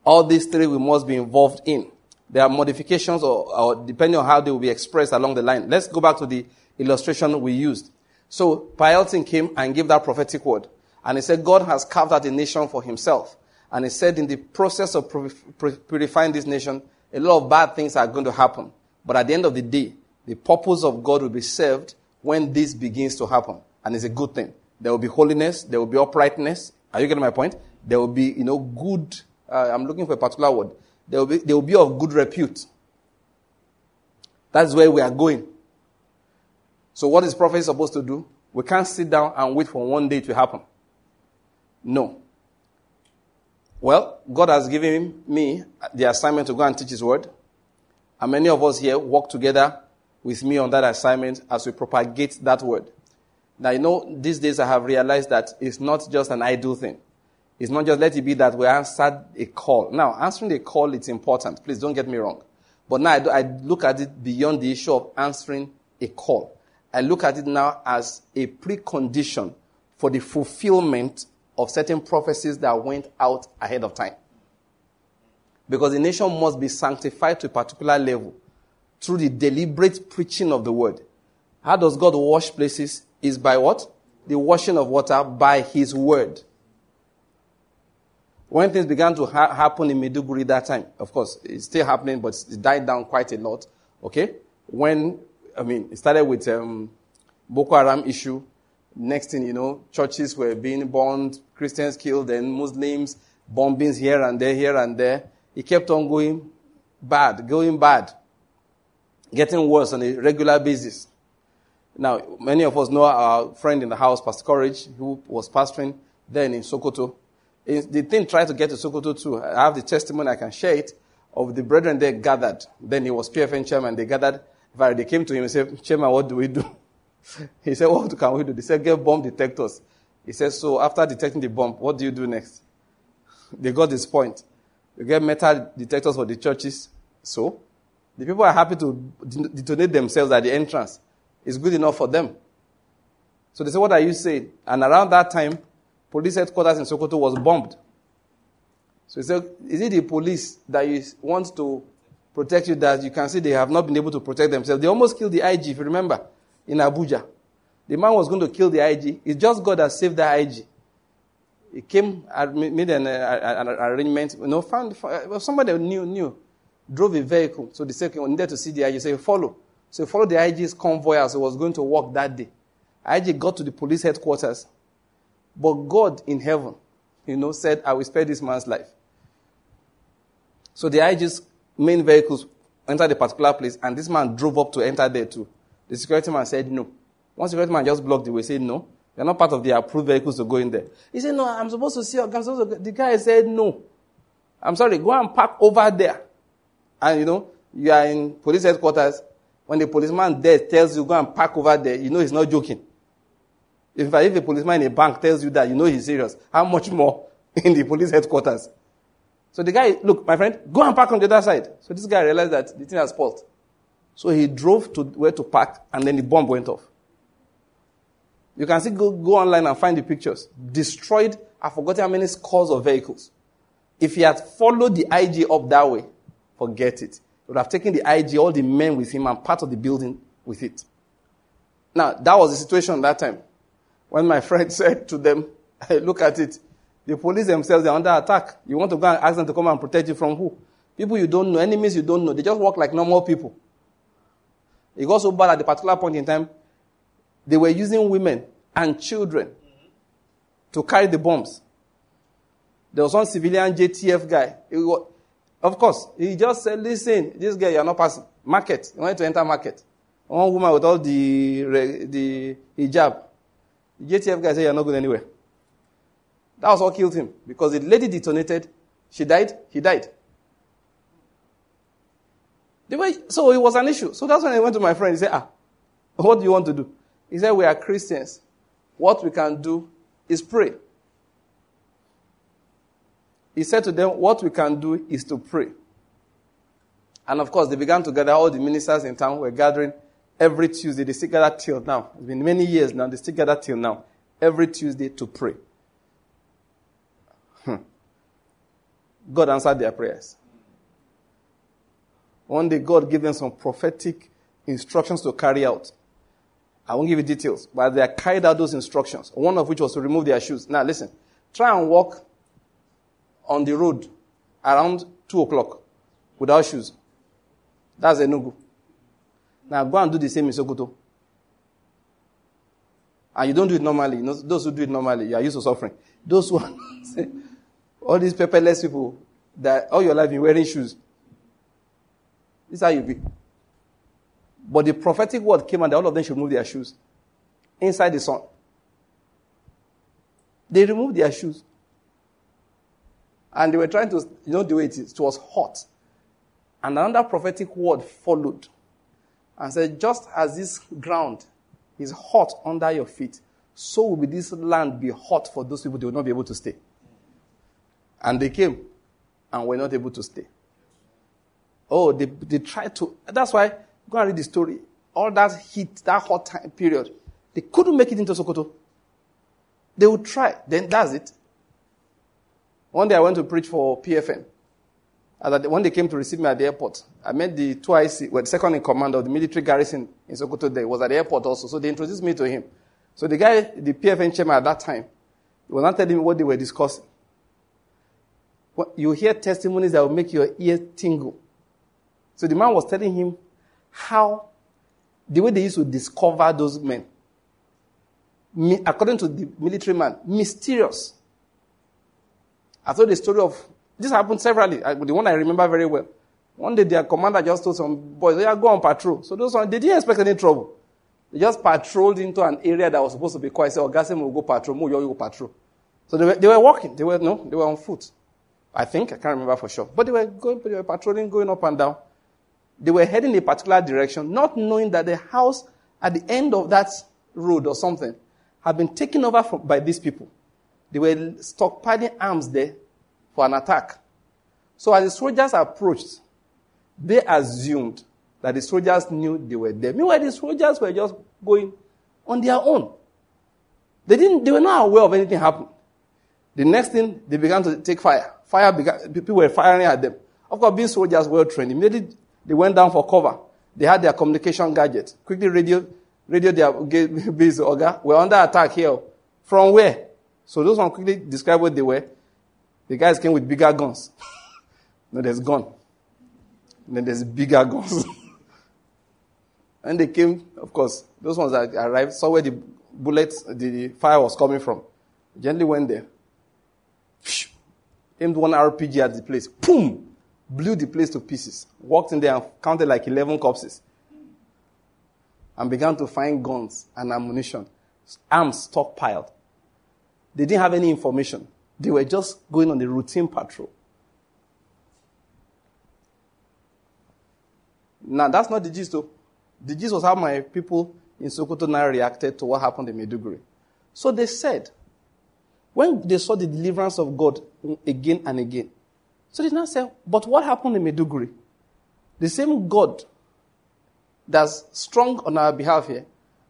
All these three we must be involved in. There are modifications or, or depending on how they will be expressed along the line. Let's go back to the illustration we used. So Pa Elton came and gave that prophetic word. And he said, God has carved out a nation for himself. And he said, in the process of purifying this nation, a lot of bad things are going to happen. But at the end of the day, the purpose of God will be served when this begins to happen. And it's a good thing. There will be holiness, there will be uprightness. Are you getting my point? There will be, you know, good, uh, I'm looking for a particular word. There will, be, there will be of good repute. That's where we are going. So what is prophet supposed to do? We can't sit down and wait for one day to happen. No. Well, God has given me the assignment to go and teach His word. And many of us here work together with me on that assignment as we propagate that word. Now, you know, these days I have realized that it's not just an idle thing. It's not just let it be that we answered a call. Now, answering a call, it's important. Please don't get me wrong. But now I, do, I look at it beyond the issue of answering a call. I look at it now as a precondition for the fulfillment of certain prophecies that went out ahead of time. Because the nation must be sanctified to a particular level through the deliberate preaching of the word. How does God wash places? Is by what? The washing of water by his word. When things began to ha- happen in Maiduguri that time, of course, it's still happening, but it died down quite a lot. Okay? When, I mean, it started with um, Boko Haram issue. Next thing you know, churches were being bombed, Christians killed, and Muslims, bombings here and there, here and there. It kept on going bad, going bad, getting worse on a regular basis. Now, many of us know our friend in the house, Pastor Courage, who was pastoring then in Sokoto the thing tried to get to Sokoto too. I have the testimony, I can share it, of the brethren there gathered. Then he was PFN chairman, they gathered. They came to him and said, Chairman, what do we do? he said, What can we do? They said, Get bomb detectors. He said, So after detecting the bomb, what do you do next? They got this point. You get metal detectors for the churches. So the people are happy to detonate themselves at the entrance. It's good enough for them. So they said, What are you saying? And around that time, police headquarters in Sokoto was bombed. So he said, Is it the police that you want to protect you that you can see they have not been able to protect themselves? They almost killed the IG, if you remember, in Abuja. The man was going to kill the IG. It's just God that saved the IG. He came, made an, uh, an arrangement, you know, found, uh, somebody knew, knew, drove a vehicle. So said, we needed to see the IG. So follow. So follow the IG's convoy as he was going to walk that day. IG got to the police headquarters. But God in heaven, you know, said, I will spare this man's life. So the IG's main vehicles entered a particular place, and this man drove up to enter there too. The security man said no. One security man just blocked the way, said no. You're not part of the approved vehicles to go in there. He said, No, I'm supposed to see. Supposed to. The guy said, No. I'm sorry, go and park over there. And you know, you are in police headquarters. When the policeman there tells you go and park over there, you know he's not joking. If, if a policeman in a bank tells you that, you know he's serious. How much more in the police headquarters? So the guy, look, my friend, go and park on the other side. So this guy realized that the thing has fault. So he drove to where to park, and then the bomb went off. You can see, go, go online and find the pictures. Destroyed, I forgot how many scores of vehicles. If he had followed the IG up that way, forget it. He would have taken the IG, all the men with him, and part of the building with it. Now, that was the situation that time. When my friend said to them, hey, look at it. The police themselves are under attack. You want to go and ask them to come and protect you from who? People you don't know, enemies you don't know. They just walk like normal people. It got so bad at the particular point in time, they were using women and children to carry the bombs. There was one civilian JTF guy. Was, of course, he just said, listen, this guy, you're not passing. Market. You want to enter market. One woman with all the, the hijab. The JTF guy said, You're not going anywhere. That was what killed him. Because the lady detonated, she died, he died. Way, so it was an issue. So that's when I went to my friend. He said, Ah, what do you want to do? He said, We are Christians. What we can do is pray. He said to them, What we can do is to pray. And of course, they began to gather, all the ministers in town were gathering every Tuesday. They still gather till now. It's been many years now. They still gather till now. Every Tuesday to pray. Hmm. God answered their prayers. One day God gave them some prophetic instructions to carry out. I won't give you details, but they carried out those instructions. One of which was to remove their shoes. Now listen, try and walk on the road around two o'clock without shoes. That's a no go. Now go and do the same in Sokoto. And you don't do it normally. You know, those who do it normally, you are used to suffering. Those who all these paperless people that all your life you're wearing shoes. This is how you be. But the prophetic word came and all of them should remove their shoes inside the sun. They removed their shoes. And they were trying to, you know, the way it is. It was hot. And another prophetic word followed and said, just as this ground is hot under your feet, so will this land be hot for those people. They will not be able to stay. And they came and were not able to stay. Oh, they, they tried to. That's why, go and read the story. All that heat, that hot time period, they couldn't make it into Sokoto. They would try. Then that's it. One day I went to preach for PFN. Uh, and when they came to receive me at the airport, I met the 2IC, well, the second in command of the military garrison in Sokoto there, was at the airport also. So they introduced me to him. So the guy, the PFN chairman at that time, was not telling me what they were discussing. You hear testimonies that will make your ears tingle. So the man was telling him how, the way they used to discover those men. According to the military man, mysterious. I told the story of, this happened severally, the one I remember very well. One day their commander just told some boys, oh, yeah, go on patrol. So those ones, they didn't expect any trouble. They just patrolled into an area that was supposed to be quiet. Said, Ogasim oh, will go patrol, Mo you go patrol. So they were, they were walking. They were, no, they were on foot. I think, I can't remember for sure. But they were going, they were patrolling, going up and down. They were heading a particular direction, not knowing that the house at the end of that road or something had been taken over from, by these people. They were stockpiling arms there for an attack. So as the soldiers approached, they assumed that the soldiers knew they were there. Meanwhile, the soldiers were just going on their own. They didn't, they were not aware of anything happening. The next thing, they began to take fire. Fire began, people were firing at them. Of course, being soldiers well trained, immediately they went down for cover. They had their communication gadget. Quickly radio, radio their base, Oga. We're under attack here. From where? So those one quickly describe what they were. The guys came with bigger guns. no, there's gun. And then there's bigger guns. and they came, of course, those ones that arrived, saw where the bullets, the fire was coming from. Gently went there. Aimed one RPG at the place. Boom! Blew the place to pieces. Walked in there and counted like 11 corpses. And began to find guns and ammunition. Arms stockpiled. They didn't have any information. They were just going on the routine patrol. Now, that's not the gist, though. The gist was how my people in Sokoto now reacted to what happened in Maiduguri. So they said, when they saw the deliverance of God again and again, so they now say, but what happened in Maiduguri? The same God that's strong on our behalf here,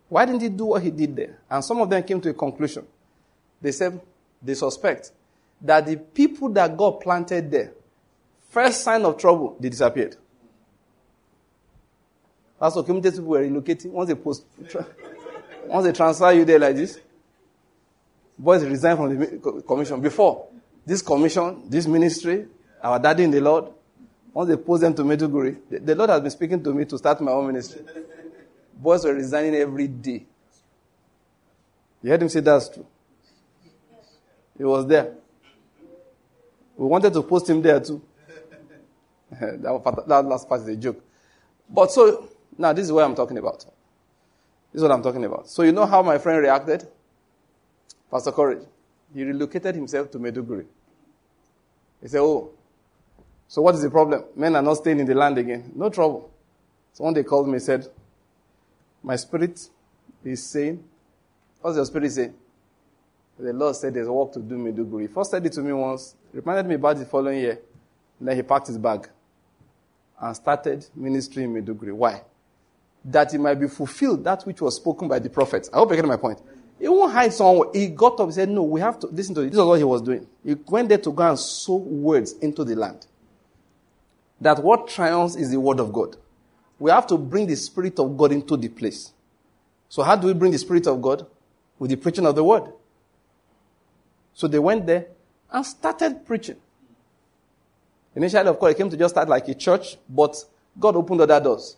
why didn't he do what he did there? And some of them came to a conclusion. They said, they suspect that the people that God planted there, first sign of trouble, they disappeared. That's what community people were relocating. Once they post, once they transfer you there like this, boys resign from the commission. Before, this commission, this ministry, our daddy in the Lord, once they post them to Maiduguri, the, the Lord has been speaking to me to start my own ministry. Boys were resigning every day. You heard him say that's true. He was there. We wanted to post him there too. that, that last part is a joke. But so, now this is what I'm talking about. This is what I'm talking about. So you know how my friend reacted? Pastor Courage. He relocated himself to Maiduguri. He said, Oh, so what is the problem? Men are not staying in the land again. No trouble. So one day called me and said, My spirit is saying, What's your spirit saying? The Lord said there's work to do. He first said it to me once, reminded me about the following year. Then he packed his bag and started ministry in Maiduguri. Why? That it might be fulfilled that which was spoken by the prophets. I hope you get my point. He won't hide somewhere. He got up and said, No, we have to listen to this. This is what he was doing. He went there to go and sow words into the land. that what triumphs is the word of God. We have to bring the spirit of God into the place. So how do we bring the spirit of God? With the preaching of the word. So they went there and started preaching. Initially, of course, it came to just start like a church, but God opened other doors.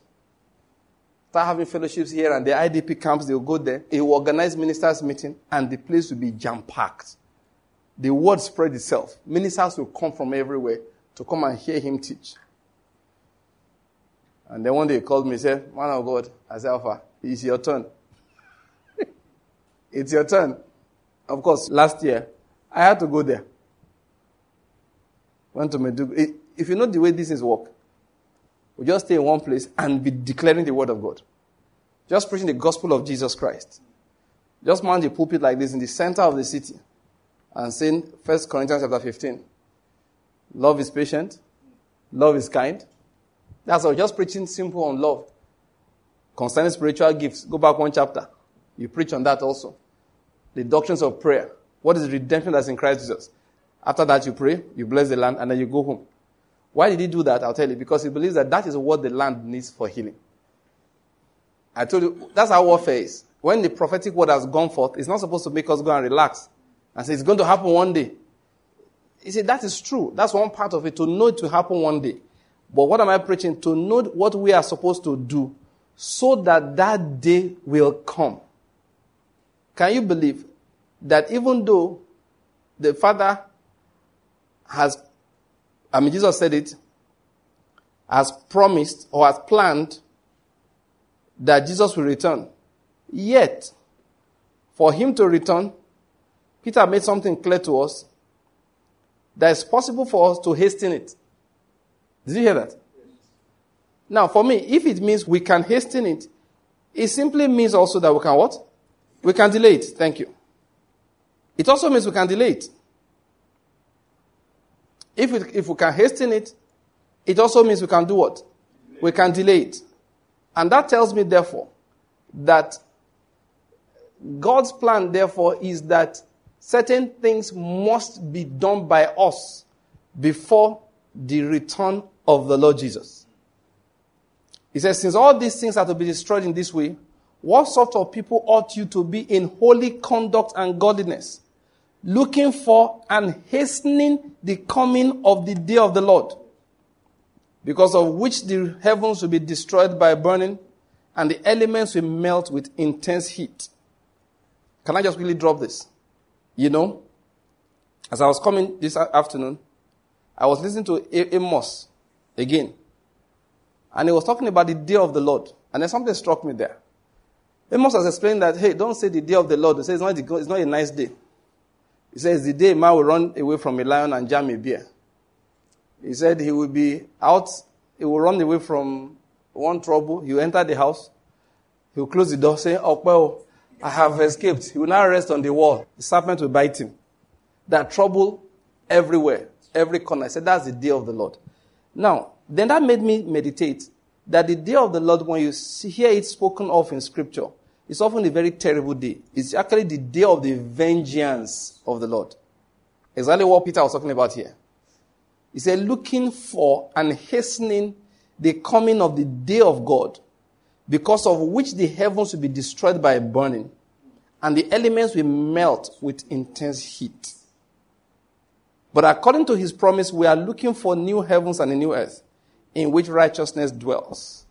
Start having fellowships here and the IDP camps, they'll go there. He will organize ministers' meeting and the place will be jam-packed. The word spread itself. Ministers will come from everywhere to come and hear him teach. And then one day he called me and said, Man of God, I said, Alpha, it's your turn. it's your turn. Of course, last year, I had to go there. Went to Maiduguri. Eh, if you know the way this is work, we just stay in one place and be declaring the word of God. Just preaching the gospel of Jesus Christ. Just mount the pulpit like this in the center of the city and saying 1 Corinthians chapter 15. Love is patient. Love is kind. That's all. Just preaching simple on love. Concerning spiritual gifts. Go back one chapter. You preach on that also. The doctrines of prayer. What is redemption that's in Christ Jesus? After that, you pray, you bless the land, and then you go home. Why did he do that? I'll tell you. Because he believes that that is what the land needs for healing. I told you, that's how warfare is. When the prophetic word has gone forth, it's not supposed to make us go and relax and say it's going to happen one day. He said, that is true. That's one part of it, to know it to happen one day. But what am I preaching? To know what we are supposed to do so that that day will come. Can you believe that even though the Father has, I mean, Jesus said it, has promised or has planned that Jesus will return. Yet, for him to return, Peter made something clear to us that it's possible for us to hasten it. Did you hear that? Now, for me, if it means we can hasten it, it simply means also that we can what? We can delay it. Thank you. It also means we can delay it. If, we, if we can hasten it, it also means we can do what? We can delay it. And that tells me, therefore, that God's plan, therefore, is that certain things must be done by us before the return of the Lord Jesus. He says, since all these things are to be destroyed in this way, what sort of people ought you to be in holy conduct and godliness, looking for and hastening the coming of the day of the Lord, because of which the heavens will be destroyed by burning and the elements will melt with intense heat. Can I just really drop this? You know, as I was coming this afternoon, I was listening to Amos again. And he was talking about the day of the Lord. And then something struck me there. Amos has explained that, hey, don't say the day of the Lord. He says it's not, it's not a nice day. He says the day man will run away from a lion and jam a bear. He said he will be out, he will run away from one trouble. He will enter the house. He will close the door saying, oh, well, I have escaped. He will now rest on the wall. The serpent will bite him. That trouble everywhere, every corner. I said, that's the day of the Lord. Now, then that made me meditate that the day of the Lord, when you hear it spoken of in scripture, it's often a very terrible day. It's actually the day of the vengeance of the Lord. Exactly what Peter was talking about here. He said, looking for and hastening the coming of the day of God, because of which the heavens will be destroyed by burning, and the elements will melt with intense heat. But according to his promise, we are looking for new heavens and a new earth in which righteousness dwells.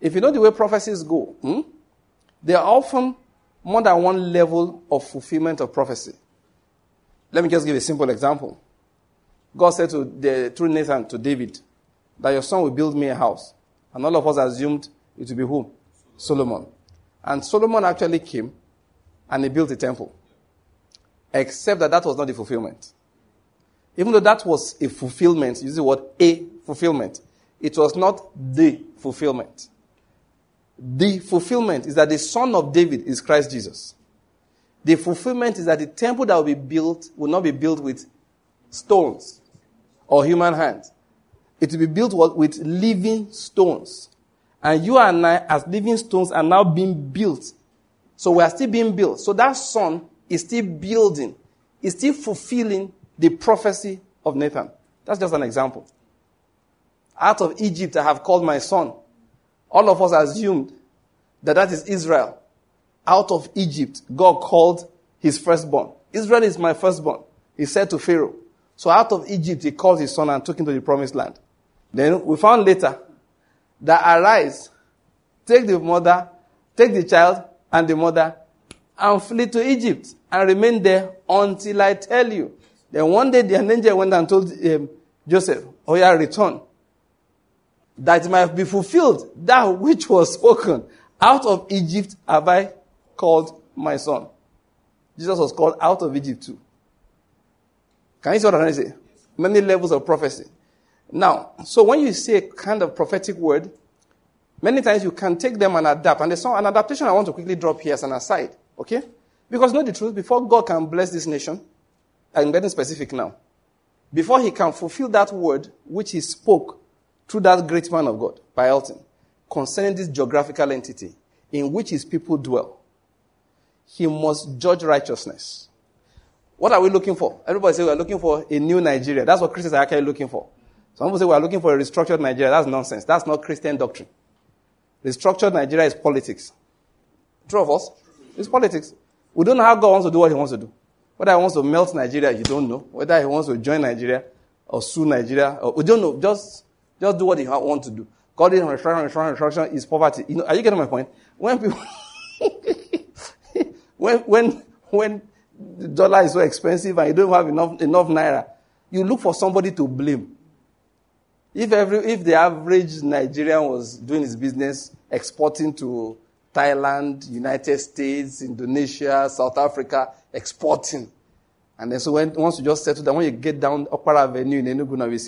If you know the way prophecies go, hmm, there are often more than one level of fulfillment of prophecy. Let me just give a simple example. God said to the, through Nathan to David that your son will build me a house. And all of us assumed it would be who? Solomon. And Solomon actually came and he built a temple. Except that that was not the fulfillment. Even though that was a fulfillment, you see what? A fulfillment. It was not the fulfillment. The fulfillment is that the son of David is Christ Jesus. The fulfillment is that the temple that will be built will not be built with stones or human hands. It will be built with living stones. And you and I, as living stones, are now being built. So we are still being built. So that son is still building, is still fulfilling the prophecy of Nathan. That's just an example. Out of Egypt I have called my son. All of us assumed that that is Israel. Out of Egypt, God called his firstborn. Israel is my firstborn. He said to Pharaoh. So out of Egypt, he called his son and took him to the promised land. Then we found later that arise, take the mother, take the child and the mother, and flee to Egypt and remain there until I tell you. Then one day the angel went and told um, Joseph, Oh yeah, return. That it might be fulfilled that which was spoken. Out of Egypt have I called my son. Jesus was called out of Egypt too. Can you see what I'm trying to say? Many levels of prophecy. Now, so when you say a kind of prophetic word, many times you can take them and adapt. And there's an adaptation I want to quickly drop here as an aside. Okay? Because know the truth, before God can bless this nation, I'm getting specific now. Before he can fulfill that word which he spoke through that great man of God, Pa Elton, concerning this geographical entity in which his people dwell, he must judge righteousness. What are we looking for? Everybody say we are looking for a new Nigeria. That's what Christians are actually looking for. Some people say we are looking for a restructured Nigeria. That's nonsense. That's not Christian doctrine. Restructured Nigeria is politics. True of us? It's politics. We don't know how God wants to do what he wants to do. Whether he wants to melt Nigeria, you don't know. Whether he wants to join Nigeria or sue Nigeria, or, we don't know. Just, just do what he want to do. God is restructuring, restructuring, restructuring is poverty. You know, are you getting my point? When people, when, when, when the dollar is so expensive and you don't have enough, enough naira, you look for somebody to blame. If every, if the average Nigerian was doing his business exporting to Thailand, United States, Indonesia, South Africa, exporting. And then so when, once you just settle down, when you get down Upper Avenue in Enugu, now we're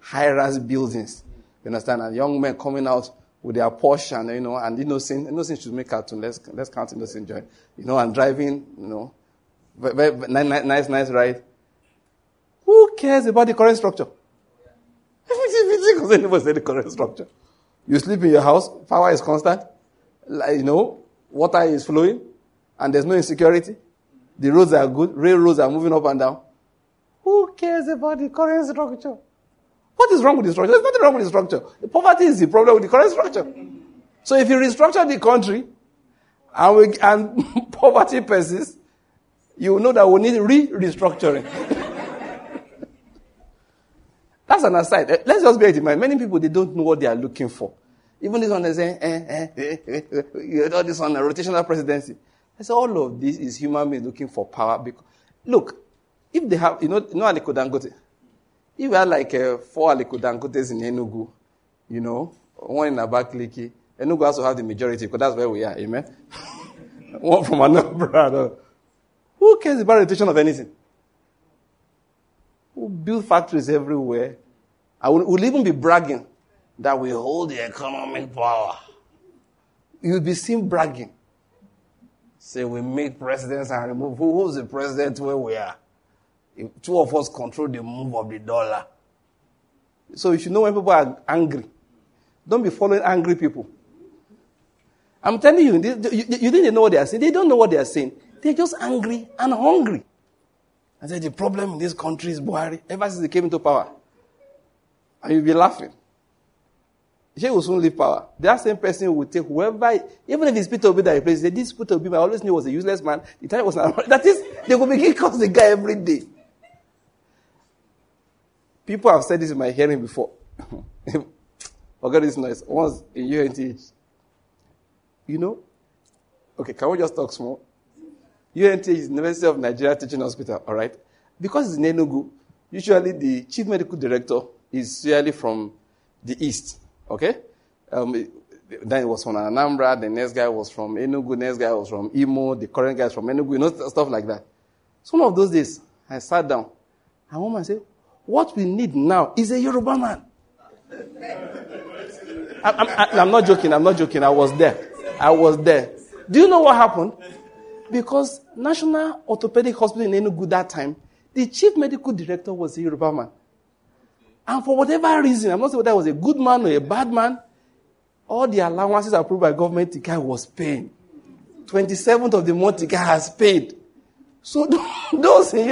seeing high-rise buildings. You understand? And young men coming out with their Porsche and, you know, and innocent, innocent should make cartoon. Let's, let's count innocent joy. You know, and driving, you know, very, very, nice, nice, nice ride. Who cares about the current structure? Because anybody say the current structure. You sleep in your house, power is constant, you know, water is flowing, and there's no insecurity. The roads are good, railroads are moving up and down. Who cares about the current structure? What is wrong with the structure? There's nothing wrong with the structure. The poverty is the problem with the current structure. So if you restructure the country and, we, and poverty persists, you know that we need re-restructuring. That's an aside. Let's just bear it in mind. Many people, they don't know what they are looking for. Even this one, they say, eh, eh, eh, eh, eh, all this on a rotational presidency. I say, all of this is human beings looking for power. Because, look, if they have, you know, you know Aliko Dangote? If we had like uh, four Aliko Dangotes in Enugu, you know, one in Abakaliki, Enugu also have the majority because that's where we are, amen? one from another brother. Who cares about rotation of anything? We'll build factories everywhere. I will, we'll even be bragging that we hold the economic power. You'll be seen bragging. Say we make presidents and remove who, who's the president where we are. Two of us control the move of the dollar. So you should know when people are angry. Don't be following angry people. I'm telling you, you, you didn't know what they are saying. They don't know what they are saying. They're just angry and hungry. I said, the problem in this country is Buhari ever since he came into power. And you'll be laughing. He will soon leave power. That same person will take whoever, even if it's Peter Obi that replaces, this Peter Obi, I always knew was a useless man. The time was not, that is, they will begin calling the guy every day. People have said this in my hearing before. Forget this noise. Once in UNTH. You know? Okay, can we just talk small? UNTH is University of Nigeria Teaching Hospital, all right? Because it's in Enugu, usually the chief medical director is usually from the east, okay? Um, then it was from Anambra, the next guy was from Enugu, next guy was from Imo, the current guy is from Enugu, you know, stuff like that. Some of those days, I sat down, and woman said, what we need now is a Yoruba man. I'm, I'm, I'm not joking, I'm not joking, I was there. I was there. Do you know what happened? Because National Orthopedic Hospital in Enugu that time, the chief medical director was a Yoruba man. And for whatever reason, I'm not saying whether was a good man or a bad man, all the allowances approved by government, the guy was paying. 27th of the month, the guy has paid. So those in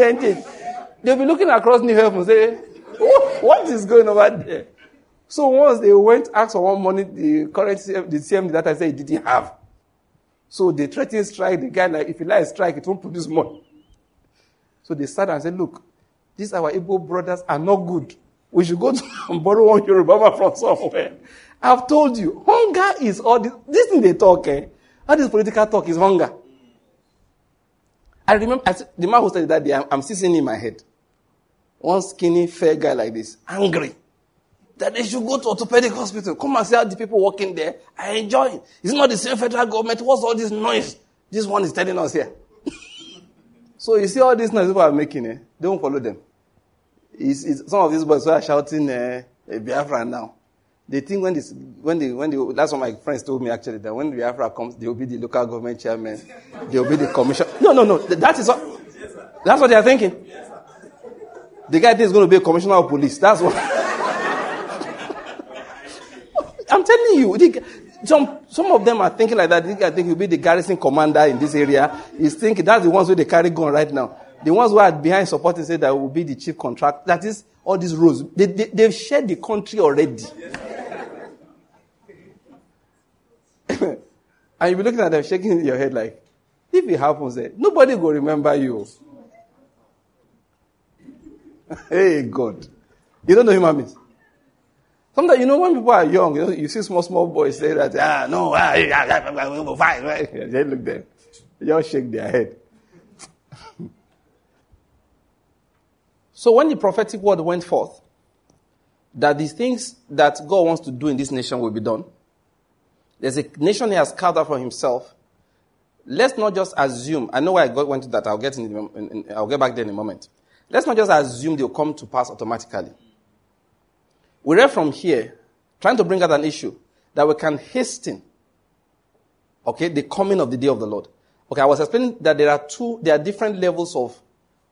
they'll be looking across New Haven and say, what is going over there? So once they went ask for one money, the current the CM that I said he didn't have. So they threatened strike. The guy like, if you like strike, it won't produce money. So they started and said, look, these our Igbo brothers are not good. We should go to and borrow one Yoruba from somewhere. I've told you, hunger is all this. This thing they talk, eh? All this political talk is hunger. I remember I, the man who said that day, I'm, I'm in my head. One skinny, fair guy like this, angry that they should go to orthopedic hospital. Come and see how the people working there I enjoy it. It's not the same federal government. What's all this noise? This one is telling us here. so you see all these noise people are making, eh? Don't follow them. It's, it's, some of these boys are shouting uh, Biafra now. They think when this, when they, when they, that's what my friends told me actually, that when the Biafra comes, they will be the local government chairman, they will be the commission. No, no, no. That is what, that's what they are thinking. The guy is going to be a commissioner of police. That's what. I'm telling you, the, some, some of them are thinking like that. I think he'll be the garrison commander in this area. He's thinking that's the ones who they carry gun right now. The ones who are behind supporting say that will be the chief contract. That is all these roles. They, they, they've shared the country already. and you'll be looking at them shaking your head like, if it happens, eh, nobody will remember you. hey, God. You don't know human beings. Sometimes, you know, when people are young, you, know, you see small, small boys say that, ah, no, ah, fight, right? They look there. They just shake their head. So when the prophetic word went forth, that the things that God wants to do in this nation will be done, there's a nation he has carved out for himself. Let's not just assume, I know why I got, went to that, I'll get, in, I'll get back there in a moment. Let's not just assume they'll come to pass automatically. We read from here, trying to bring out an issue that we can hasten, okay, the coming of the day of the Lord. Okay, I was explaining that there are two, there are different levels of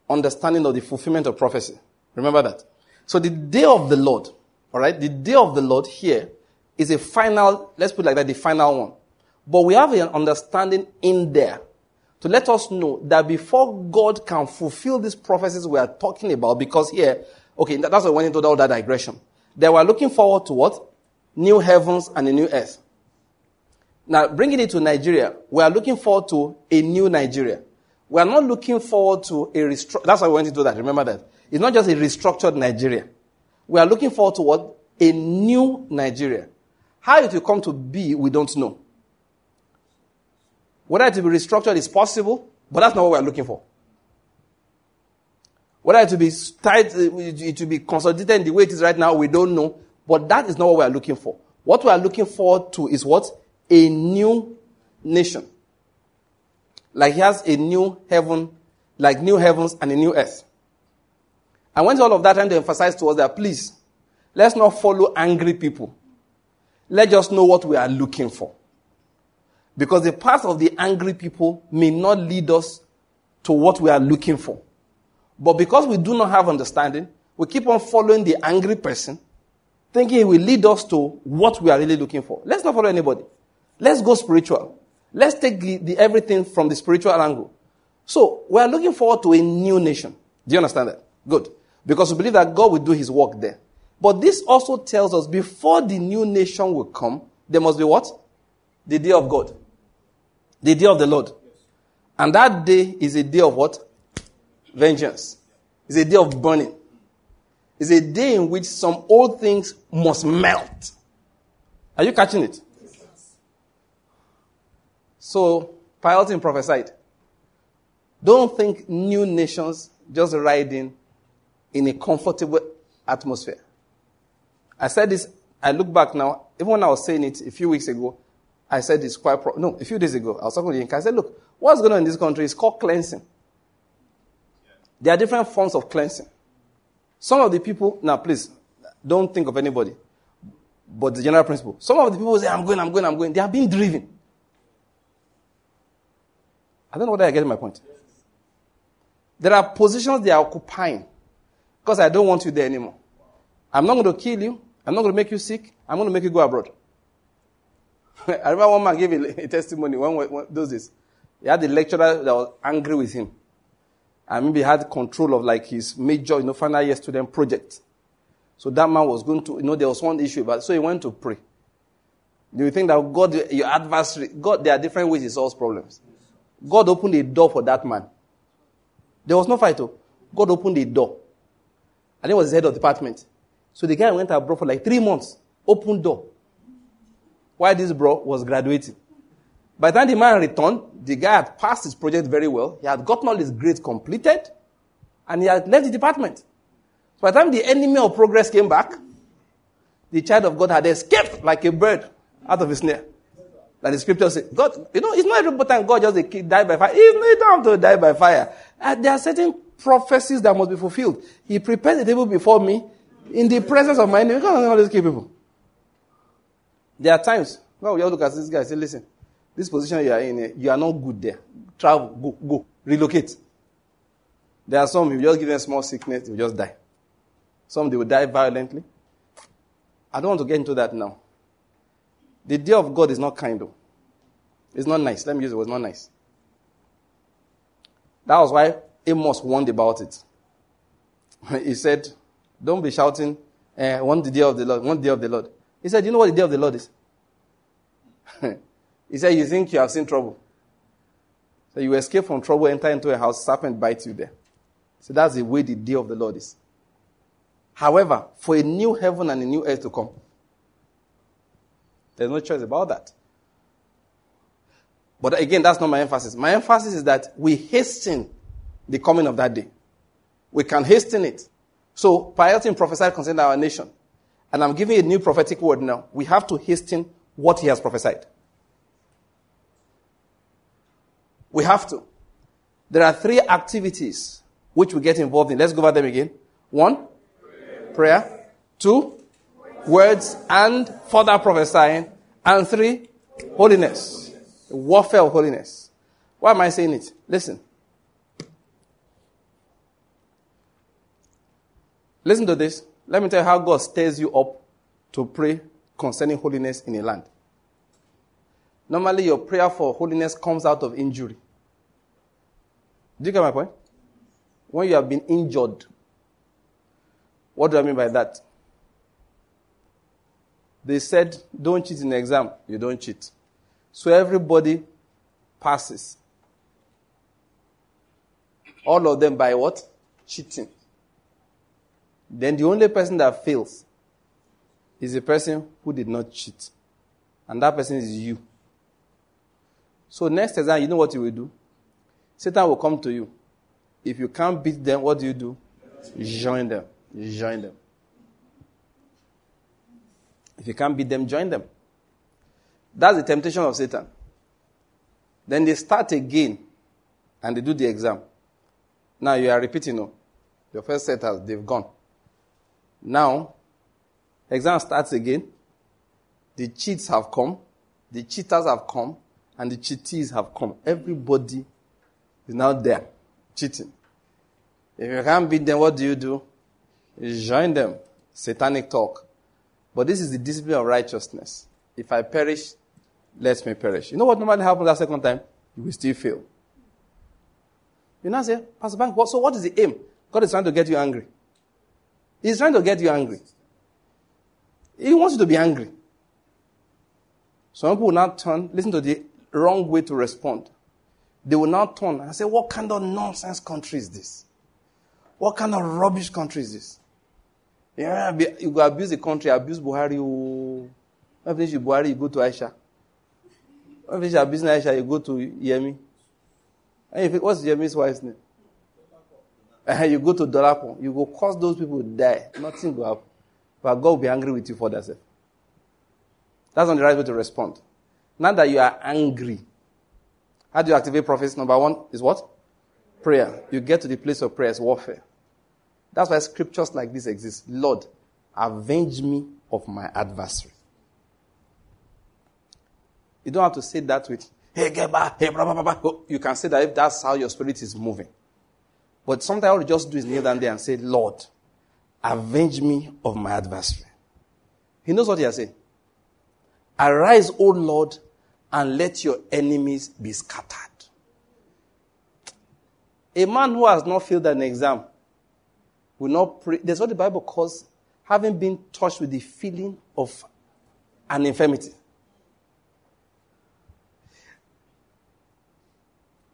understanding of the fulfillment of prophecy. Remember that. So the day of the Lord, all right, the day of the Lord here is a final, let's put like that, the final one. But we have an understanding in there to let us know that before God can fulfill these prophecies we are talking about, because here, okay, that's why I went into all that digression. They were looking forward to what? New heavens and a new earth. Now, bringing it to Nigeria, we are looking forward to a new Nigeria. We are not looking forward to a restructured, that's why we went into that, remember that. It's not just a restructured Nigeria. We are looking forward to what? A new Nigeria. How it will come to be, we don't know. Whether it will be restructured is possible, but that's not what we are looking for. Whether it will be tight, it will be consolidated in the way it is right now, we don't know. But that is not what we are looking for. What we are looking forward to is what? A new nation. Like he has a new heaven, like new heavens and a new earth. I went all of that trying to emphasize to us that please, let's not follow angry people. Let's know what we are looking for. Because the path of the angry people may not lead us to what we are looking for. But because we do not have understanding, we keep on following the angry person, thinking he will lead us to what we are really looking for. Let's not follow anybody. Let's go spiritual. Let's take the, the everything from the spiritual angle. So, we are looking forward to a new nation. Do you understand that? Good. Because we believe that God will do his work there. But this also tells us before the new nation will come, there must be what? The day of God. The day of the Lord. And that day is a day of what? vengeance. It's a day of burning. It's a day in which some old things must melt. Are you catching it? So, Pa Elton prophesied. Don't think new nations just riding in a comfortable atmosphere. I said this, I look back now, even when I was saying it a few weeks ago, I said this quite, pro- no, a few days ago, I was talking to Yinka. I said, look, what's going on in this country is called cleansing. There are different forms of cleansing. Some of the people, now please, don't think of anybody, but the general principle. Some of the people say, I'm going, I'm going, I'm going. They are being driven. I don't know whether I get my point. There are positions they are occupying because I don't want you there anymore. I'm not going to kill you. I'm not going to make you sick. I'm going to make you go abroad. I remember one man gave a, a testimony when, one, those days. He had a lecturer that was angry with him and maybe he had control of like his major, you know, final year student project. So that man was going to, you know, there was one issue about. So he went to pray. Do you think that God, your adversary, God, there are different ways he solves problems. God opened a door for that man. There was no fight. Though. God opened a door. And he was the head of department. So the guy went abroad for like three months. Open door. While this bro was graduating. By the time the man returned, the guy had passed his project very well. He had gotten all his grades completed. And he had left the department. So by the time the enemy of progress came back, the child of God had escaped like a bird out of his snare. Like the scripture says, God, you know, it's not every time God just a die by fire. It's not time to die by fire. And there are certain prophecies that must be fulfilled. He prepared the table before me in the presence of my enemy. God doesn't always kill people. There are times, well, we all look at this guy and say, listen, this position you are in, eh, you are not good there. Travel, go, go, relocate. There are some, you just give them small sickness, they will just die. Some, they will die violently. I don't want to get into that now. The day of God is not kind, though. It's not nice. Let me use it. It's not nice. That was why Amos warned about it. he said, Don't be shouting, eh, one the day of the Lord, one day of the Lord. He said, You know what the day of the Lord is? he said, You think you have seen trouble. So you escape from trouble, enter into a house, serpent bites you there. So that's the way the day of the Lord is. However, for a new heaven and a new earth to come, there's no choice about that. But again, that's not my emphasis. My emphasis is that we hasten the coming of that day. We can hasten it. So, Pa Elton prophesied concerning our nation. And I'm giving a new prophetic word now. We have to hasten what he has prophesied. We have to. There are three activities which we get involved in. Let's go over them again. One, prayer. prayer. Two, words and further prophesying. And three, holiness. Warfare of holiness. Why am I saying it? Listen. Listen to this. Let me tell you how God stirs you up to pray concerning holiness in a land. Normally, your prayer for holiness comes out of injury. Do you get my point? When you have been injured, what do I mean by that? They said, don't cheat in exam. You don't cheat. So everybody passes. All of them by what? Cheating. Then the only person that fails is the person who did not cheat. And that person is you. So next exam, you know what you will do? Satan will come to you. If you can't beat them, what do you do? Join them. Join them. If you can't beat them, join them. That's the temptation of Satan. Then they start again and they do the exam. Now you are repeating, no. Your first set has, they've gone. Now, exam starts again. The cheats have come. The cheaters have come. And the cheatees have come. Everybody is now there, cheating. If you can't beat them, what do you do? You join them. Satanic talk. But this is the discipline of righteousness. If I perish, let me perish. You know what normally happens that second time? You will still fail. You now say, Pastor Bank, so what is the aim? God is trying to get you angry. He's trying to get you angry. He wants you to be angry. Some people will now turn, listen to the wrong way to respond. They will now turn and say, What kind of nonsense country is this? What kind of rubbish country is this? Yeah, you go abuse the country, abuse Buhari. When finish Buhari, you go to Aisha. When finish abusing Aisha, you go to Yemi. And it, what's Yemi's wife's name? Uh, you go to Dolapo, you go cause those people to die. Nothing will happen. But God will be angry with you for that. That's not the right way to respond. Now that you are angry, how do you activate prophecy? Number one is what? Prayer. You get to the place of prayer, it's warfare. That's why scriptures like this exist. Lord, avenge me of my adversary. You don't have to say that with, hey, get back, hey, blah, blah, blah. You can say that if that's how your spirit is moving. But sometimes all you just do is kneel down there and say, Lord, avenge me of my adversary. He knows what he has said. Arise, O Lord, and let your enemies be scattered. A man who has not failed an exam will not pray. What the Bible calls having been touched with the feeling of an infirmity.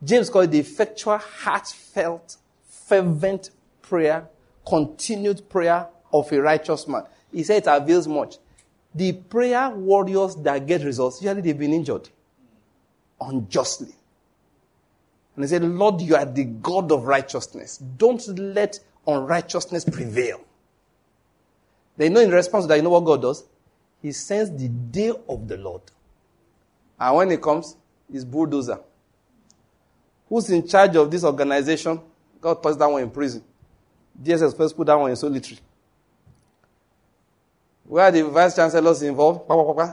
James called it the effectual, heartfelt, fervent prayer, continued prayer of a righteous man. He said it avails much. The prayer warriors that get results, usually they've been injured unjustly. And he said, Lord, you are the God of righteousness. Don't let unrighteousness prevail. They know in response to that, you know what God does? He sends the day of the Lord. And when it comes, it's bulldozer. Who's in charge of this organization? God puts that one in prison. DSS first put that one in solitary. Where the vice chancellors involved,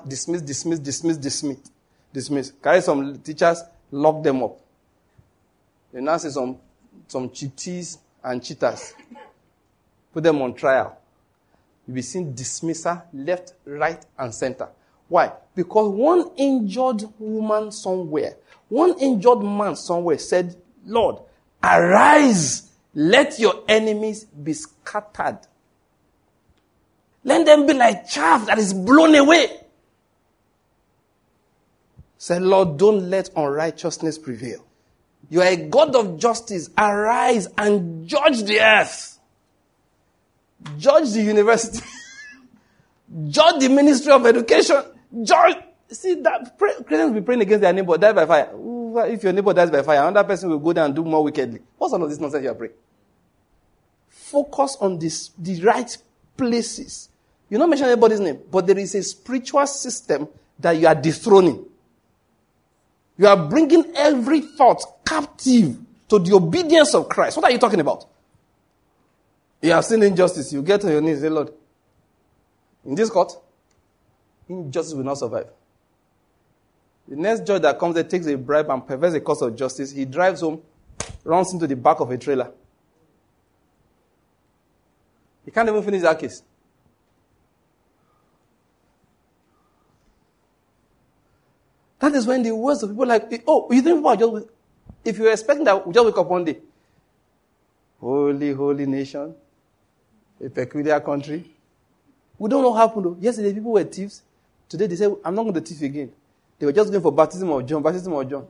dismiss, dismiss, dismiss, dismiss, dismiss. Carry some teachers, lock them up. They now see some, some cheaties and cheaters. Put them on trial. You'll be seeing dismissal left, right, and center. Why? Because one injured woman somewhere, one injured man somewhere said, Lord, arise, let your enemies be scattered. Let them be like chaff that is blown away. Say, Lord, don't let unrighteousness prevail. You are a God of justice. Arise and judge the earth. Judge the university. judge the Ministry of Education. Judge. See that pray, Christians will be praying against their neighbor, die by fire. If your neighbor dies by fire, another person will go down and do more wickedly. What's all of this nonsense you are praying? Focus on this, the right places. You're not mentioning anybody's name, but there is a spiritual system that you are dethroning. You are bringing every thought captive to the obedience of Christ. What are you talking about? You have seen injustice. You get on your knees, say, Lord, in this court, injustice will not survive. The next judge that comes there takes a bribe and perverts the course of justice. He drives home, runs into the back of a trailer. He can't even finish that case. That is when the words of people like, oh, you think about just, if you're expecting that we just wake up one day, holy, holy nation, a peculiar country. We don't know what happened though. Yesterday people were thieves. Today they say, I'm not going to thief again. They were just going for baptism of John, baptism of John.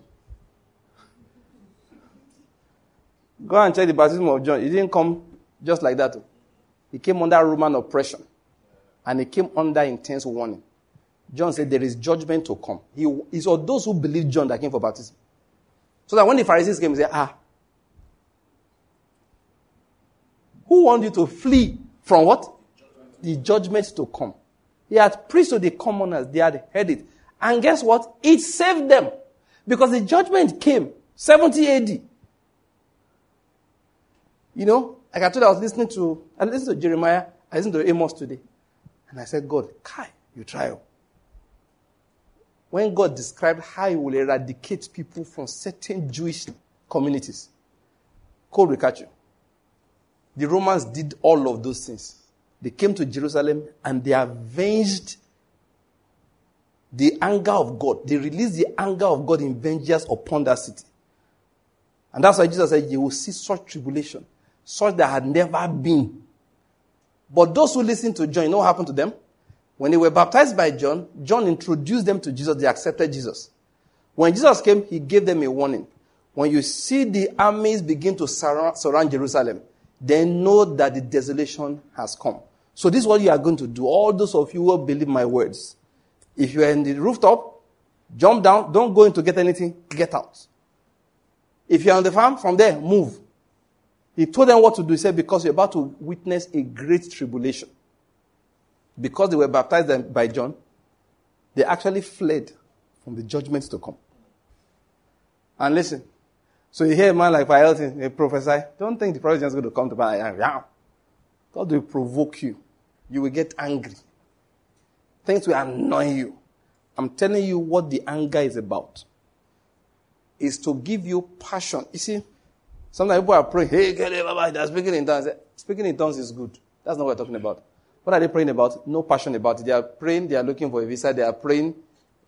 Go and check the baptism of John. He didn't come just like that. He came under Roman oppression. And he came under intense warning. John said there is judgment to come. He, it's all those who believe John that came for baptism. So that when the Pharisees came, he said, ah, who want you to flee from what? The judgment to come. He had preached to the commoners. They had heard it. And guess what? It saved them. Because the judgment came 70 AD. You know, like I told you, I was listening to, I listened to Jeremiah, I listened to Amos today. And I said, God, Kai, you try. When God described how he will eradicate people from certain Jewish communities, cold will. The Romans did all of those things. They came to Jerusalem and they avenged the anger of God. They released the anger of God in vengeance upon that city. And that's why Jesus said, You will see such tribulation, such that had never been. But those who listened to John, you know what happened to them? When they were baptized by John, John introduced them to Jesus. They accepted Jesus. When Jesus came, he gave them a warning. When you see the armies begin to surround, surround Jerusalem, then know that the desolation has come. So this is what you are going to do. All those of you who believe my words. If you are in the rooftop, jump down. Don't go in to get anything. Get out. If you're on the farm, from there, move. He told them what to do. He said, because you're about to witness a great tribulation. Because they were baptized by John, they actually fled from the judgments to come. And listen, so you hear a man like Pa Elton, they prophesy. Don't think the prophet is going to come to pass. God will provoke you. You will get angry. Things will annoy you. I'm telling you what the anger is about. Is to give you passion. You see, sometimes people are praying, hey, get it, baba, they're speaking in tongues. Speaking in tongues is good. That's not what we're talking about. What are they praying about? No passion about it. They are praying, they are looking for a visa, they are praying,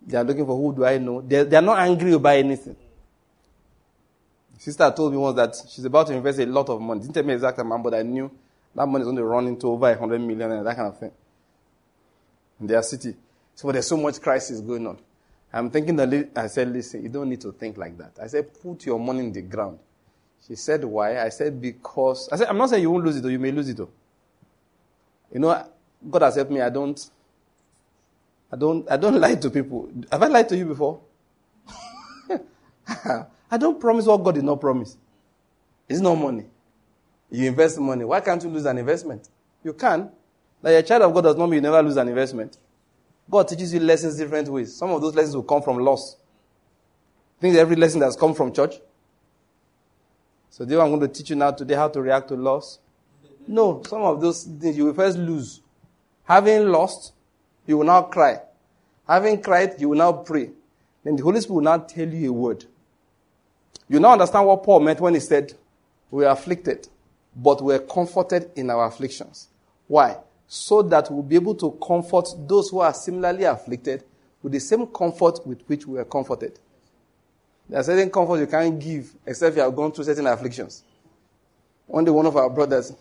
they are looking for who do I know. They, they are not angry about anything. Sister told me once that she's about to invest a lot of money. Didn't tell me exact amount, but I knew. That money is going to run into over 100 million and that kind of thing in their city. So there's so much crisis going on. I'm thinking that I said, listen, you don't need to think like that. I said, put your money in the ground. She said, why? I said, because. I said, I'm not saying you won't lose it, or you may lose it. Though. You know, God has helped me. I don't. I don't. I don't lie to people. Have I lied to you before? I don't promise what God did not promise. It's not money. You invest money. Why can't you lose an investment? You can. Like a child of God does not mean you never lose an investment. God teaches you lessons different ways. Some of those lessons will come from loss. Think every lesson that's come from church? So do I'm going to teach you now today how to react to loss? No, some of those things you will first lose. Having lost, you will now cry. Having cried, you will now pray. Then the Holy Spirit will now tell you a word. You now understand what Paul meant when he said, We are afflicted, but we are comforted in our afflictions. Why? so that we'll be able to comfort those who are similarly afflicted with the same comfort with which we are comforted. There are certain comforts you can't give except you have gone through certain afflictions. One day, one of our brothers,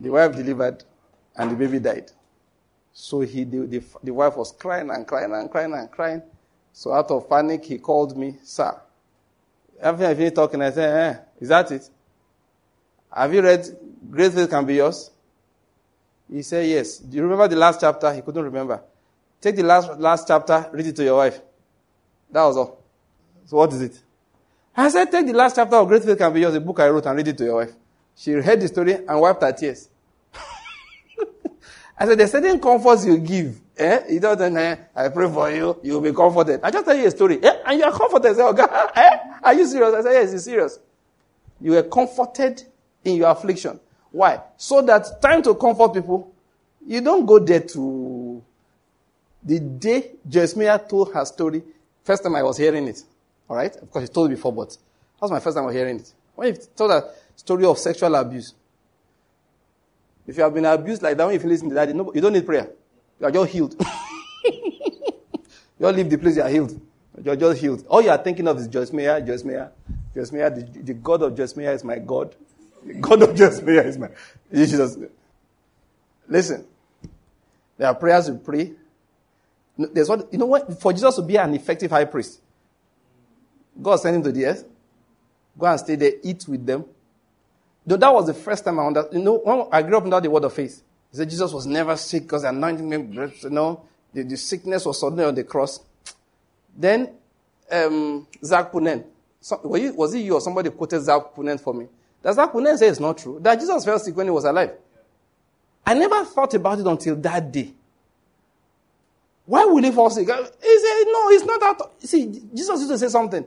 the wife delivered and the baby died. So he, the, the, the wife was crying and crying and crying and crying. So out of panic, he called me, sir. After I finished talking, I said, eh, is that it? Have you read Great Faith Can Be Yours? He said, Yes. Do you remember the last chapter? He couldn't remember. Take the last, last chapter, read it to your wife. That was all. So what is it? I said, Take the last chapter of Great Faith Can Be Yours, a book I wrote, and read it to your wife. She heard the story and wiped her tears. I said, There's certain comforts you give. Eh? You don't eh, I pray for you, you'll be comforted. I just tell you a story. Eh? And you are comforted. I say, oh God, eh? Are you serious? I said, Yes, you're serious. You were comforted in your affliction. Why? So that time to comfort people, you don't go there to. The day Jesmia told her story, first time I was hearing it. All right? Of course, she told before, but that was my first time of hearing it. When you told her story of sexual abuse, if you have been abused like that, when you listen to that, you don't need prayer. You are just healed. you all leave the place, you are healed. You're just healed. All you are thinking of is Jesmia, Jesmia, Jesmia. The, the God of Jesmia is my God. The God just pray is my Jesus. Listen. There are prayers you pray. There's what you know what for Jesus to be an effective high priest. God sent him to the earth. Go and stay there, eat with them. Though that was the first time I understood. You know, I grew up under the word of faith. He said Jesus was never sick because the anointing, you know, the, the sickness was suddenly on the cross. Then, um, Zac Poonen. So, you, was it you or somebody quoted Zac Poonen for me? Does that Poonen say it's not true? That Jesus fell sick when he was alive. I never thought about it until that day. Why would he fall sick? He said, no, it's not that. See, Jesus used to say something.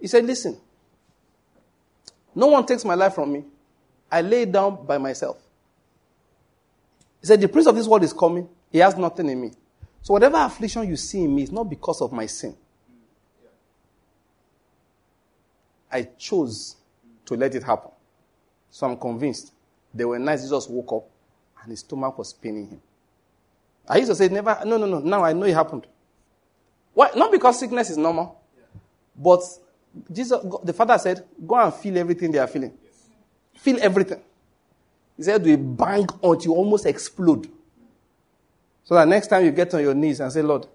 He said, listen, no one takes my life from me. I lay down by myself. He said, the prince of this world is coming. He has nothing in me. So whatever affliction you see in me is not because of my sin. I chose to let it happen. So I'm convinced. There were nights Jesus woke up and his stomach was paining him. I used to say, never, no, no, no, now I know it happened. Why? Not because sickness is normal, but Jesus, the Father said, go and feel everything they are feeling. Feel everything. He said, do a bang until you almost explode. So that next time you get on your knees and say, Lord,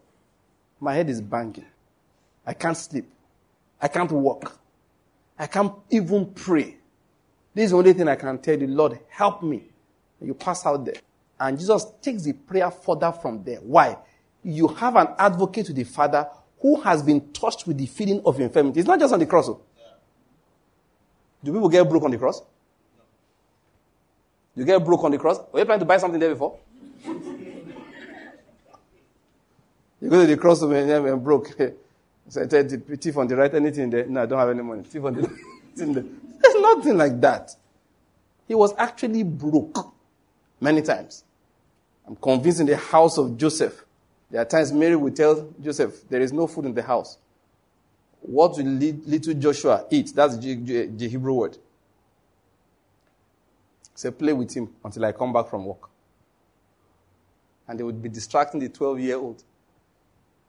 my head is banging. I can't sleep. I can't walk. I can't even pray. This is the only thing I can tell you, Lord, help me. You pass out there. And Jesus takes the prayer further from there. Why? You have an advocate to the Father who has been touched with the feeling of infirmity. It's not just on the cross. Oh. Do people get broke on the cross? You get broke on the cross? Were you planning to buy something there before? you go to the cross and you broke. So I said, the thief on the right, anything there? No, I don't have any money. Thief on the right. There's nothing like that. He was actually broke many times. I'm convinced in the house of Joseph, there are times Mary will tell Joseph, there is no food in the house. What will little Joshua eat? That's the Hebrew word. Say, play with him until I come back from work. And they would be distracting the 12 year old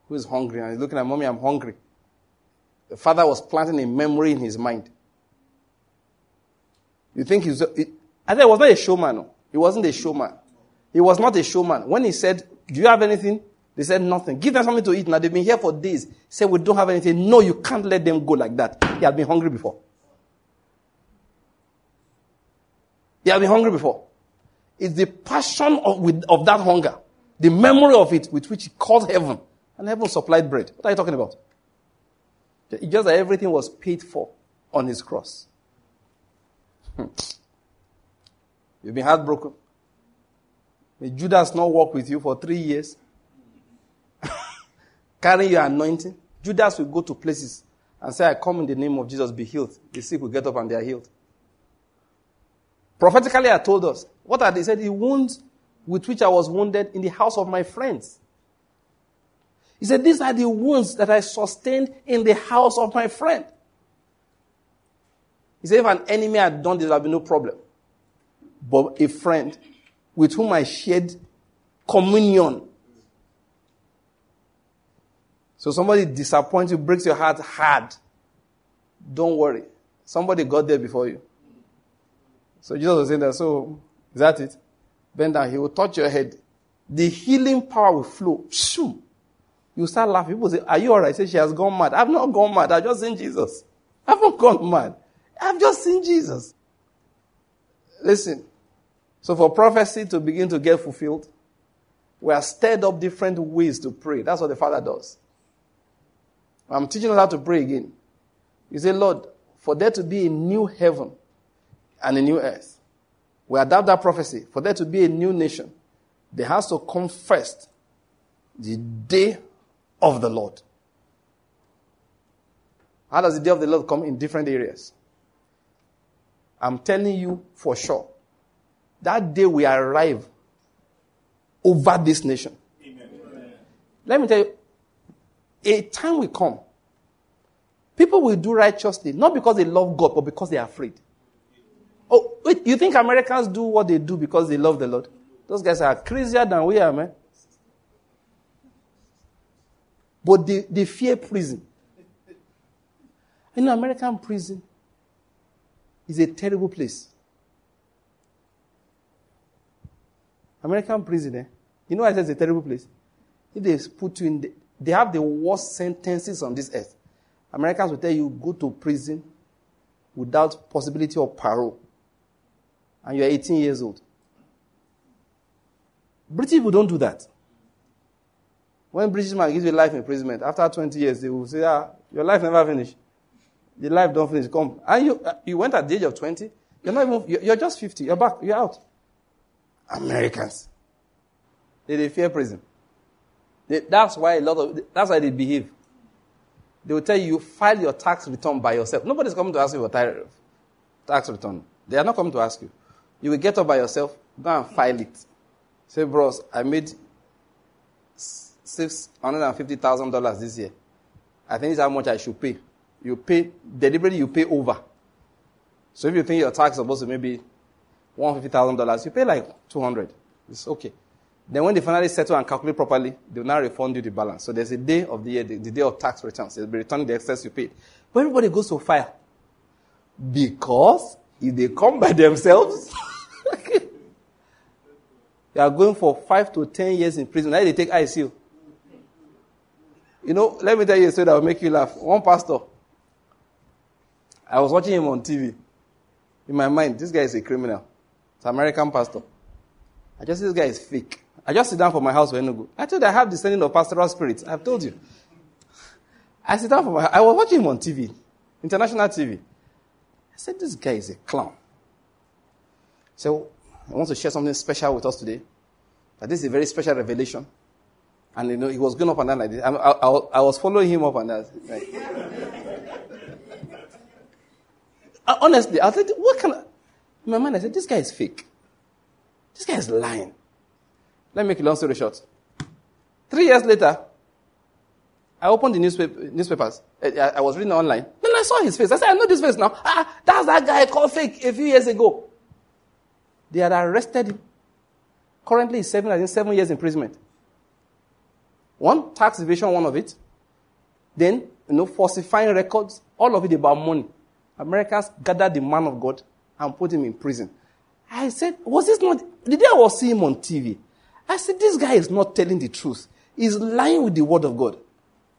who is hungry and he's looking at mommy, I'm hungry. The father was planting a memory in his mind. You think he's, I said, it was not a showman. No. He wasn't a showman. He was not a showman. When he said, Do you have anything? They said nothing. Give them something to eat. Now they've been here for days. Say, We don't have anything. No, you can't let them go like that. He had been hungry before. He had been hungry before. It's the passion of, with, of that hunger, the memory of it with which he called heaven. And heaven supplied bread. What are you talking about? It's just that everything was paid for on his cross. Hmm. You've been heartbroken. May Judas not walk with you for three years, carrying your anointing. Judas will go to places and say, I come in the name of Jesus, be healed. The sick will get up and they are healed. Prophetically, I told us. What are they? said, the wounds with which I was wounded in the house of my friends. He said, These are the wounds that I sustained in the house of my friend. He said, If an enemy had done this, there would be no problem. But a friend with whom I shared communion. So somebody disappoints you, breaks your heart hard. Don't worry. Somebody got there before you. So Jesus was saying that, so is that it? Bend down, he will touch your head. The healing power will flow. Shoo. You start laughing. People say, Are you alright? Say she has gone mad. I've not gone mad. I've just seen Jesus. I haven't gone mad. I've just seen Jesus. Listen. So for prophecy to begin to get fulfilled, we are stirred up different ways to pray. That's what the Father does. I'm teaching us how to pray again. You say, Lord, for there to be a new heaven and a new earth, we adapt that prophecy. For there to be a new nation, there has to come first the day of the Lord. How does the day of the Lord come in different areas? I'm telling you for sure. That day we arrive over this nation. Amen. Let me tell you, a time will come. People will do righteously, not because they love God, but because they are afraid. Oh, wait, you think Americans do what they do because they love the Lord? Those guys are crazier than we are, man. But they, they fear prison. You know, American prison is a terrible place. American prison, eh? You know why I say it's a terrible place? If they put you in, the, they have the worst sentences on this earth. Americans will tell you go to prison without possibility of parole, and you're 18 years old. British people don't do that. When British man gives you life imprisonment, after 20 years, they will say, ah, your life never finished. The life don't finish. Come. And you, uh, you went at the age of 20. You're not even, you're just 50. You're back. You're out. Americans. They, they fear prison. They, that's why a lot of, that's why they behave. They will tell you, file your tax return by yourself. Nobody's coming to ask you for tax return. They are not coming to ask you. You will get up by yourself, go and file it. Say, bros, I made $650,000 this year. I think this is how much I should pay. You pay, deliberately you pay over. So if you think your tax is supposed to maybe $150,000, you pay like 200. It's okay. Then when they finally settle and calculate properly, they will now refund you the balance. So there's a day of the year, the, the day of tax returns. They'll be returning the excess you paid. But everybody goes to fire. Because if they come by themselves, they are going for five to ten years in prison. Now they take ICU. You know, let me tell you a story that will make you laugh. One pastor, I was watching him on TV. In my mind, this guy is a criminal. It's an American pastor. I just this guy is fake. I just sit down for my house for Enugu. I told you I have the sending of pastoral spirits. I've told you. I sit down for my I was watching him on TV, international TV. I said, this guy is a clown. So I want to share something special with us today. That this is a very special revelation. And you know, he was going up and down like this. I, I, I was following him up and down. Like. Honestly, I said, what can of. In my mind, I said, this guy is fake. This guy is lying. Let me make a long story short. Three years later, I opened the newspaper, newspapers. I, I, was reading online. Then I saw his face. I said, I know this face now. Ah, that's that guy called fake a few years ago. They had arrested him. Currently, he's serving, I think, seven years imprisonment. One, tax evasion, one of it. Then, you know, falsifying records, all of it about money. Americans gathered the man of God and put him in prison. I said, was this not, the day I was seeing him on TV, I said, this guy is not telling the truth. He's lying with the word of God.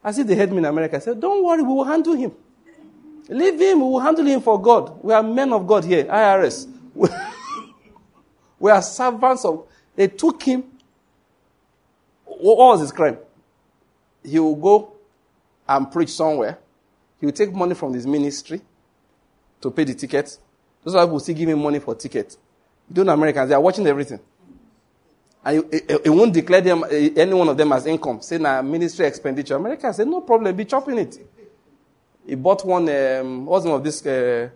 I said, they heard me in America. I said, don't worry, we will handle him. Leave him, we will handle him for God. We are men of God here, IRS. we are servants of, they took him. What was his crime? He will go and preach somewhere. He will take money from his ministry to pay the tickets. Those people still give him money for tickets. You don't know Americans, they are watching everything. And it, won't declare them, any one of them as income. Say, now ministry expenditure. Americans say, no problem, be chopping it. He bought one, um, what's the name of this, uh,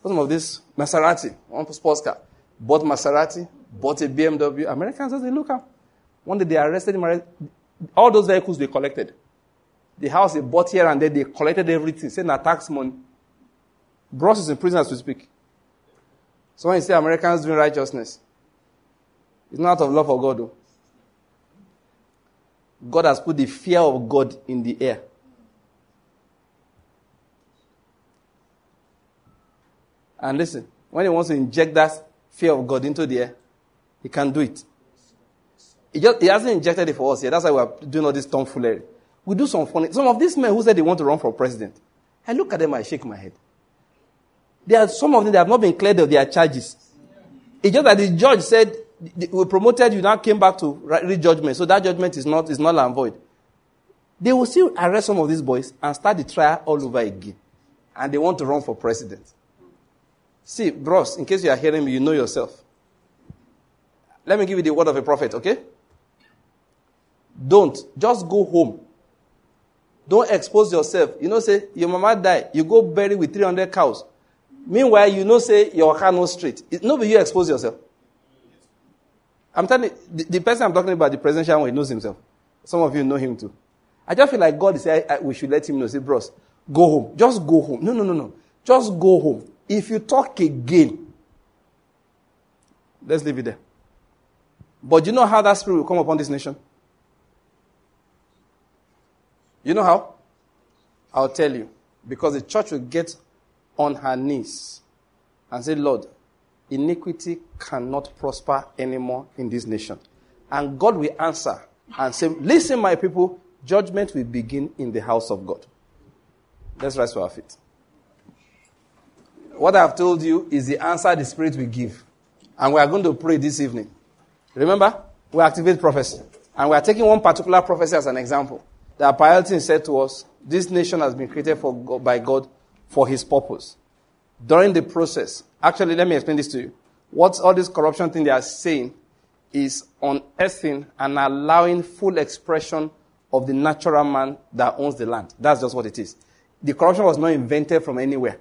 what's the name of this? Maserati, one sports car. Bought Maserati, bought a BMW. Americans say, look at One day they arrested him. All those vehicles they collected. The house they bought here and there, they collected everything. Saying that tax money. Bros is in prison as we speak. So when you say Americans doing righteousness, it's not out of love for God. Though. God has put the fear of God in the air. And listen, when he wants to inject that fear of God into the air, he can do it. He, just, he hasn't injected it for us yet. That's why we're doing all this tomfoolery. We do some funny. Some of these men who said they want to run for president, I look at them, I shake my head. There are some of them that have not been cleared of their charges. It's just that the judge said, we promoted you, now came back to read judgment. So that judgment is not, is not and void. They will still arrest some of these boys and start the trial all over again. And they want to run for president. See, bros, in case you are hearing me, you know yourself. Let me give you the word of a prophet, okay? Don't. Just go home. Don't expose yourself. You know, say, your mama die, you go bury with 300 cows. Meanwhile, you know, say, your car no straight. It, no, you expose yourself. I'm telling you, the, the, person I'm talking about, the presidential one, he knows himself. Some of you know him too. I just feel like God is saying, we should let him know. Say, bros, go home. Just go home. No, no, no, no. Just go home. If you talk again, let's leave it there. But you know how that spirit will come upon this nation? You know how? I'll tell you. Because the church will get on her knees and say, Lord, iniquity cannot prosper anymore in this nation. And God will answer and say, Listen, my people, judgment will begin in the house of God. Let's rise to our feet. What I've told you is the answer the Spirit will give. And we are going to pray this evening. Remember, we activate prophecy. And we are taking one particular prophecy as an example. The Apaelton said to us, This nation has been created for God, by God for his purpose. During the process, actually, let me explain this to you. What all this corruption thing they are saying is unearthing and allowing full expression of the natural man that owns the land. That's just what it is. The corruption was not invented from anywhere.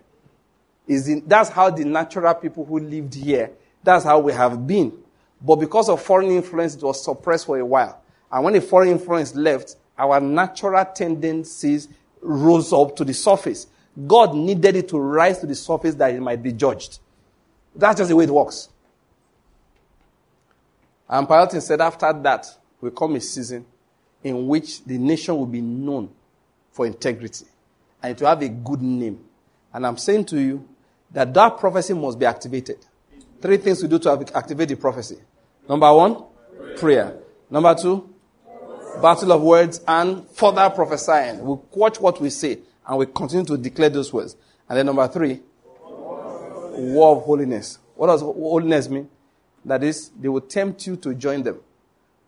In, that's how the natural people who lived here, that's how we have been. But because of foreign influence, it was suppressed for a while. And when the foreign influence left, our natural tendencies rose up to the surface. God needed it to rise to the surface that it might be judged. That's just the way it works. And Pa Elton said after that will come a season in which the nation will be known for integrity and to have a good name. And I'm saying to you that that prophecy must be activated. Three things we do to activate the prophecy. Number one, prayer. Number two, battle of words and further prophesying. We watch what we say and we continue to declare those words. And then number three, war of holiness. What does holiness mean? That is, they will tempt you to join them.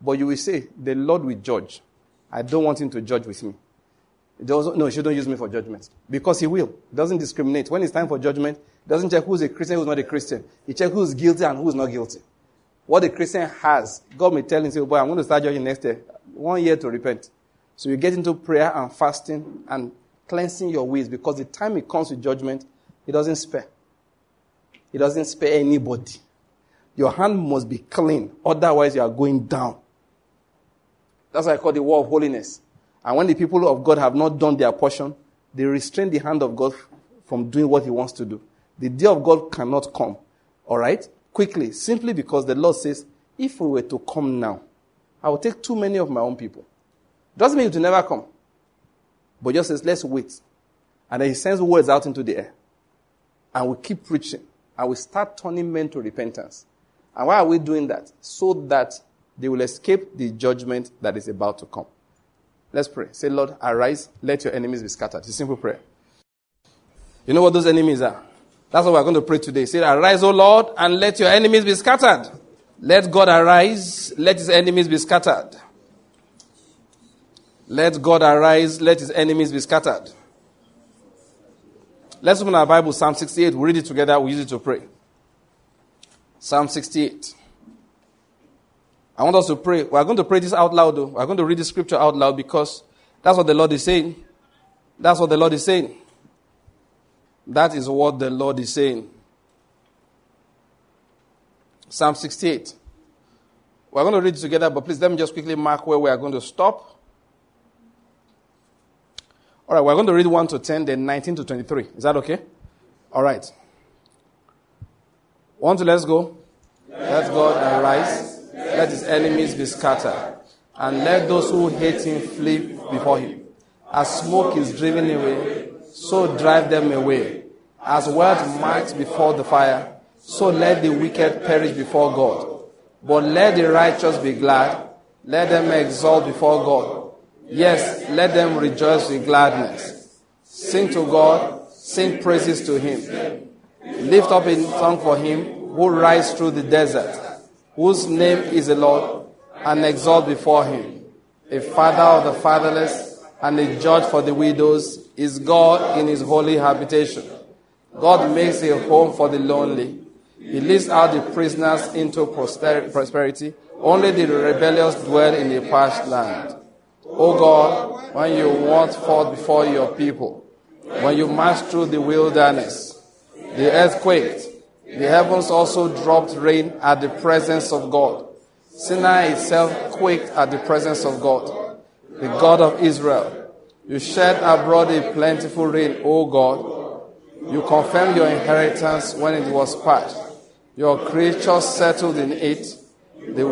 But you will say, the Lord will judge. I don't want him to judge with me. No, he shouldn't use me for judgment. Because he will. He doesn't discriminate. When it's time for judgment, he doesn't check who's a Christian, who's not a Christian. He checks who's guilty and who's not guilty. What the Christian has, God may tell him, say, boy, I'm going to start judging next year. One year to repent. So you get into prayer and fasting and cleansing your ways because the time it comes with judgment, He doesn't spare. He doesn't spare anybody. Your hand must be clean, otherwise, you are going down. That's why I call the war of holiness. And when the people of God have not done their portion, they restrain the hand of God from doing what He wants to do. The day of God cannot come, all right, quickly, simply because the Lord says, if we were to come now, I will take too many of my own people. Doesn't mean it to never come. But just says, let's wait. And then he sends words out into the air. And we keep preaching. And we start turning men to repentance. And why are we doing that? So that they will escape the judgment that is about to come. Let's pray. Say, Lord, arise, let your enemies be scattered. It's a simple prayer. You know what those enemies are? That's what we're going to pray today. Say, Arise, O Lord, and let your enemies be scattered. Let God arise, let his enemies be scattered. Let God arise, let his enemies be scattered. Let's open our Bible, Psalm 68. We'll read it together, we'll use it to pray. Psalm 68. I want us to pray. We're going to pray this out loud, though. We're going to read the scripture out loud because that's what the Lord is saying. That's what the Lord is saying. That is what the Lord is saying. Psalm 68. We're going to read together, but please let me just quickly mark where we are going to stop. All right, we're going to read 1 to 10, then 19 to 23. Is that okay? All right. One to let's go. Let God arise, let his enemies be scattered, and let those who hate him flee before him. As smoke is driven away, so drive them away. As word marks before the fire, so let the wicked perish before God. But let the righteous be glad, let them exult before God. Yes, let them rejoice with gladness. Sing to God, sing praises to Him. Lift up a song for Him who rides through the desert, whose name is the Lord, and exalt before Him. A father of the fatherless and a judge for the widows is God in His holy habitation. God makes a home for the lonely. He leads out the prisoners into prosperity. Only the rebellious dwell in a parched land. O God, when you walked forth before your people, when you march through the wilderness, the earth quaked. The heavens also dropped rain at the presence of God. Sinai itself quaked at the presence of God, the God of Israel. You shed abroad a plentiful rain, O God. You confirmed your inheritance when it was past. Your creatures settled in it. The,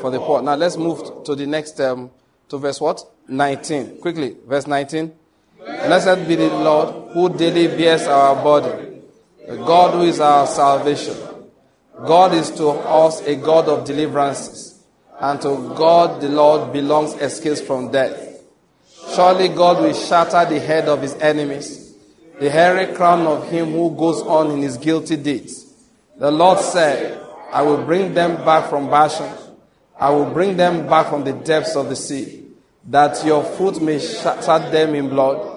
for the poor. Now let's move to the next, um, to verse what? 19. Quickly, verse 19. Blessed be the Lord who daily bears our burden, the God who is our salvation. God is to us a God of deliverances, and to God the Lord belongs escapes from death. Surely God will shatter the head of his enemies, the hairy crown of him who goes on in his guilty deeds. The Lord said, I will bring them back from Bashan I will bring them back from the depths of the sea, that your foot may shatter them in blood.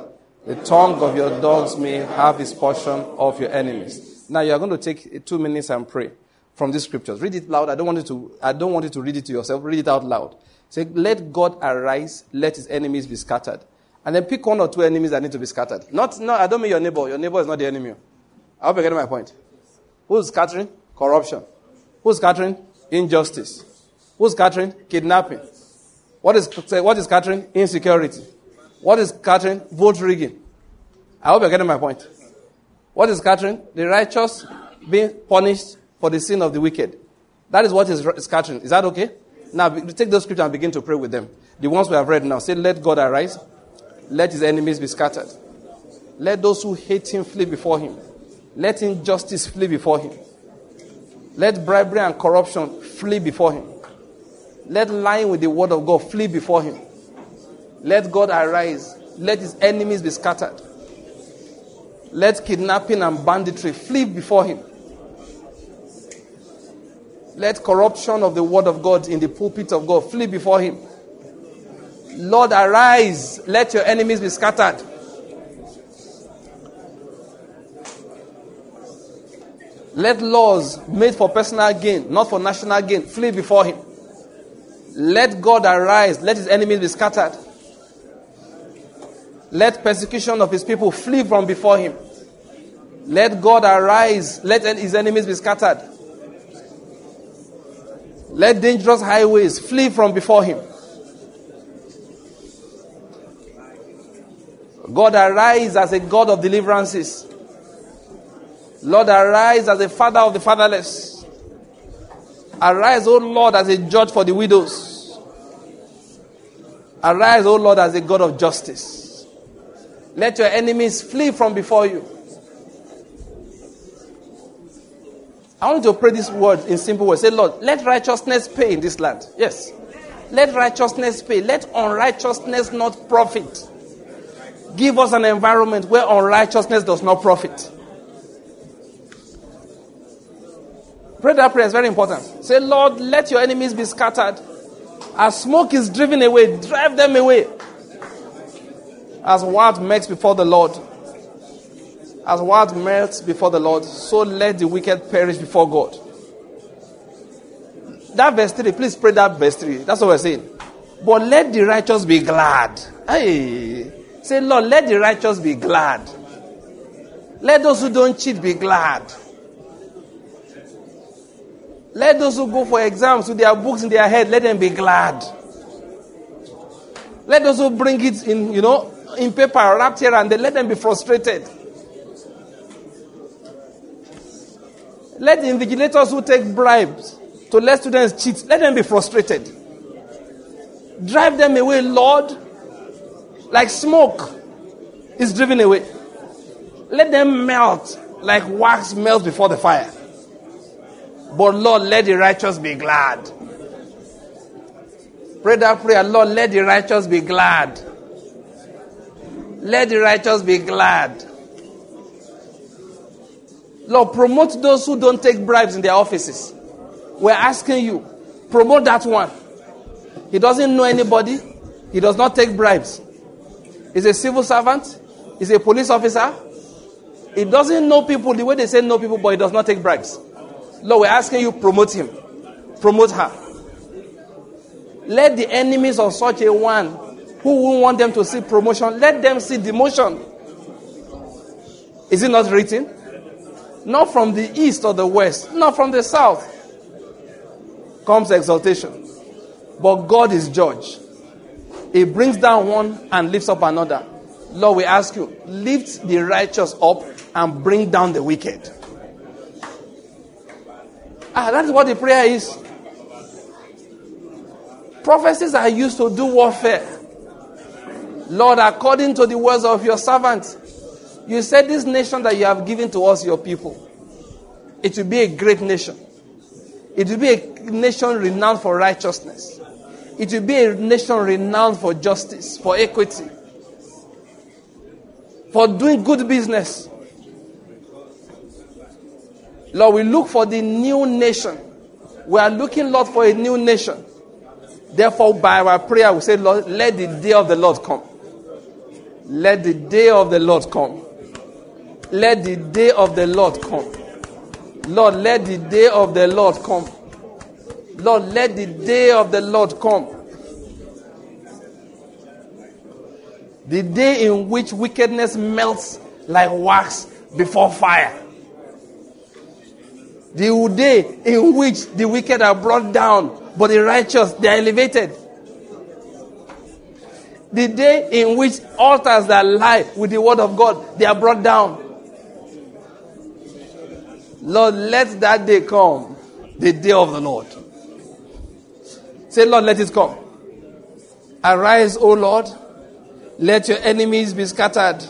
The tongue of your dogs may have his portion of your enemies. Now you are going to take two minutes and pray from these scriptures. Read it loud. I don't want you to, I don't want you to read it to yourself. Read it out loud. Say, let God arise, let his enemies be scattered. And then pick one or two enemies that need to be scattered. Not, no, I don't mean your neighbor. Your neighbor is not the enemy. I hope you're getting my point. Who's scattering? Corruption. Who's scattering? Injustice. Who's scattering? Kidnapping. What is, what is scattering? Insecurity. What is scattering? Vote rigging. I hope you're getting my point. What is scattering? The righteous being punished for the sin of the wicked. That is what is scattering. Is that okay? Now, take those scriptures and begin to pray with them. The ones we have read now. Say, let God arise. Let his enemies be scattered. Let those who hate him flee before him. Let injustice flee before him. Let bribery and corruption flee before him. Let lying with the word of God flee before him. Let God arise. Let his enemies be scattered. Let kidnapping and banditry flee before him. Let corruption of the word of God in the pulpit of God flee before him. Lord, arise. Let your enemies be scattered. Let laws made for personal gain, not for national gain, flee before him. Let God arise. Let his enemies be scattered. Let persecution of his people flee from before him. Let God arise. Let his enemies be scattered. Let dangerous highways flee from before him. God arise as a God of deliverances. Lord, arise as a father of the fatherless. Arise, O Lord, as a judge for the widows. Arise, O Lord, as a God of justice. Let your enemies flee from before you. I want to pray this word in simple words. Say, Lord, let righteousness pay in this land. Yes. Let righteousness pay. Let unrighteousness not profit. Give us an environment where unrighteousness does not profit. Pray that prayer is very important. Say, Lord, let your enemies be scattered. As smoke is driven away, drive them away. As what melts before the Lord, as what melts before the Lord, so let the wicked perish before God. That verse 3, please pray that verse 3. That's what we're saying. But let the righteous be glad. Hey, say, Lord, let the righteous be glad. Let those who don't cheat be glad. Let those who go for exams with their books in their head, let them be glad. Let those who bring it in, you know, in paper wrapped here and they let them be frustrated. Let the invigilators who take bribes to let students cheat, let them be frustrated. Drive them away, Lord, like smoke is driven away. Let them melt like wax melts before the fire. But Lord, let the righteous be glad. Pray that prayer, Lord, let the righteous be glad. Let the righteous be glad. Lord, promote those who don't take bribes in their offices. We're asking you, promote that one. He doesn't know anybody. He does not take bribes. He's a civil servant. He's a police officer. He doesn't know people the way they say know people, but he does not take bribes. Lord, we're asking you, promote him. Promote her. Let the enemies of such a one who won't want them to see promotion, let them see demotion. Is it not written? Not from the east or the west, not from the south comes exaltation. But God is judge. He brings down one and lifts up another. Lord, we ask you, lift the righteous up and bring down the wicked. Ah, that's what the prayer is. Prophecies are used to do warfare. Lord, according to the words of your servant, you said this nation that you have given to us, your people, it will be a great nation. It will be a nation renowned for righteousness. It will be a nation renowned for justice, for equity, for doing good business. Lord, we look for the new nation. We are looking, Lord, for a new nation. Therefore, by our prayer, we say, Lord, let the day of the Lord come. Let the day of the Lord come. Let the day of the Lord come. Lord, let the day of the Lord come. Lord, let the day of the Lord come. The day in which wickedness melts like wax before fire. The day in which the wicked are brought down, but the righteous they are elevated. The day in which altars that lie with the word of God they are brought down. Lord, let that day come, the day of the Lord. Say, Lord, let it come. Arise, O Lord. Let your enemies be scattered.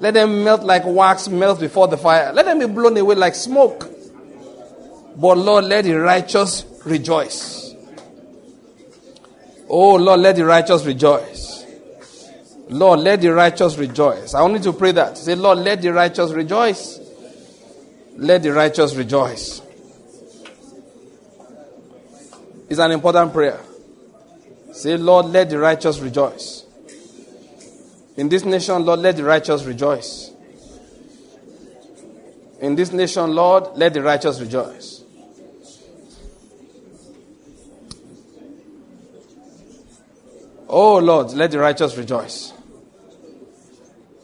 Let them melt like wax melt before the fire. Let them be blown away like smoke. But Lord, let the righteous rejoice. Oh Lord, let the righteous rejoice. Lord, let the righteous rejoice. I only to pray that. Say, Lord, let the righteous rejoice. Let the righteous rejoice. It's an important prayer. Say, Lord, let the righteous rejoice. In this nation, Lord, let the righteous rejoice. In this nation, Lord, let the righteous rejoice. Oh, Lord, let the righteous rejoice.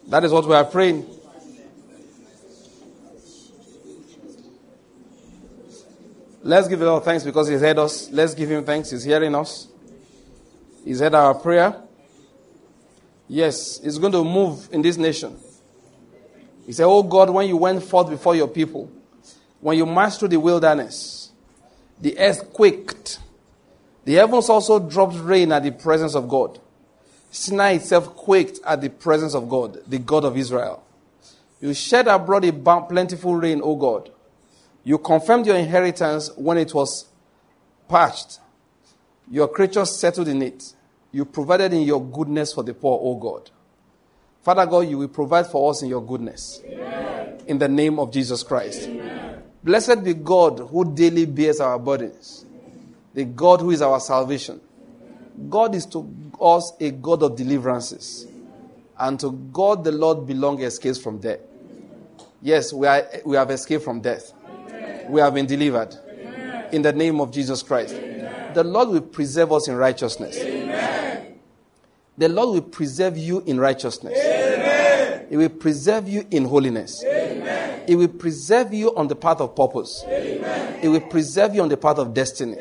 That is what we are praying. Let's give the Lord thanks because He's heard us. Let's give Him thanks. He's hearing us. He's heard our prayer. Yes, He's going to move in this nation. He said, Oh God, when you went forth before your people, when you marched through the wilderness, the earth quaked. The heavens also dropped rain at the presence of God. Sinai itself quaked at the presence of God, the God of Israel. You shed abroad a plentiful rain, O God. You confirmed your inheritance when it was patched. Your creatures settled in it. You provided in your goodness for the poor, O God. Father God, you will provide for us in your goodness. Amen. In the name of Jesus Christ. Amen. Blessed be God who daily bears our burdens, the God who is our salvation. God is to us a God of deliverances, and to God the Lord belong escapes from death. Yes, we, are, we have escaped from death. Amen. We have been delivered. In the name of Jesus Christ. The Lord will preserve us in righteousness. The Lord will preserve you in righteousness. Amen. He will preserve you in holiness. Amen. He will preserve you on the path of purpose. Amen. He will preserve you on the path of destiny.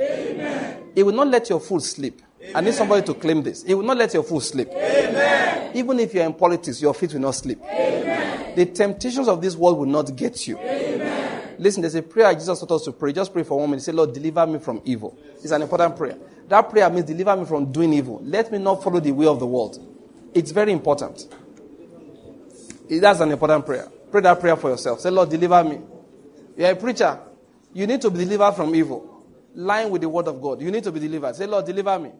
He will not let your foot sleep. Amen. I need somebody to claim this. He will not let your foot sleep. Amen. Even if you're in politics, your feet will not sleep. Amen. The temptations of this world will not get you. Amen. Listen, there's a prayer Jesus taught us to pray. Just pray for one minute. Say, Lord, deliver me from evil. It's an important prayer. That prayer means deliver me from doing evil. Let me not follow the way of the world. It's very important. That's an important prayer. Pray that prayer for yourself. Say, Lord, deliver me. You're a preacher. You need to be delivered from evil. Lying with the word of God. You need to be delivered. Say, Lord, deliver me.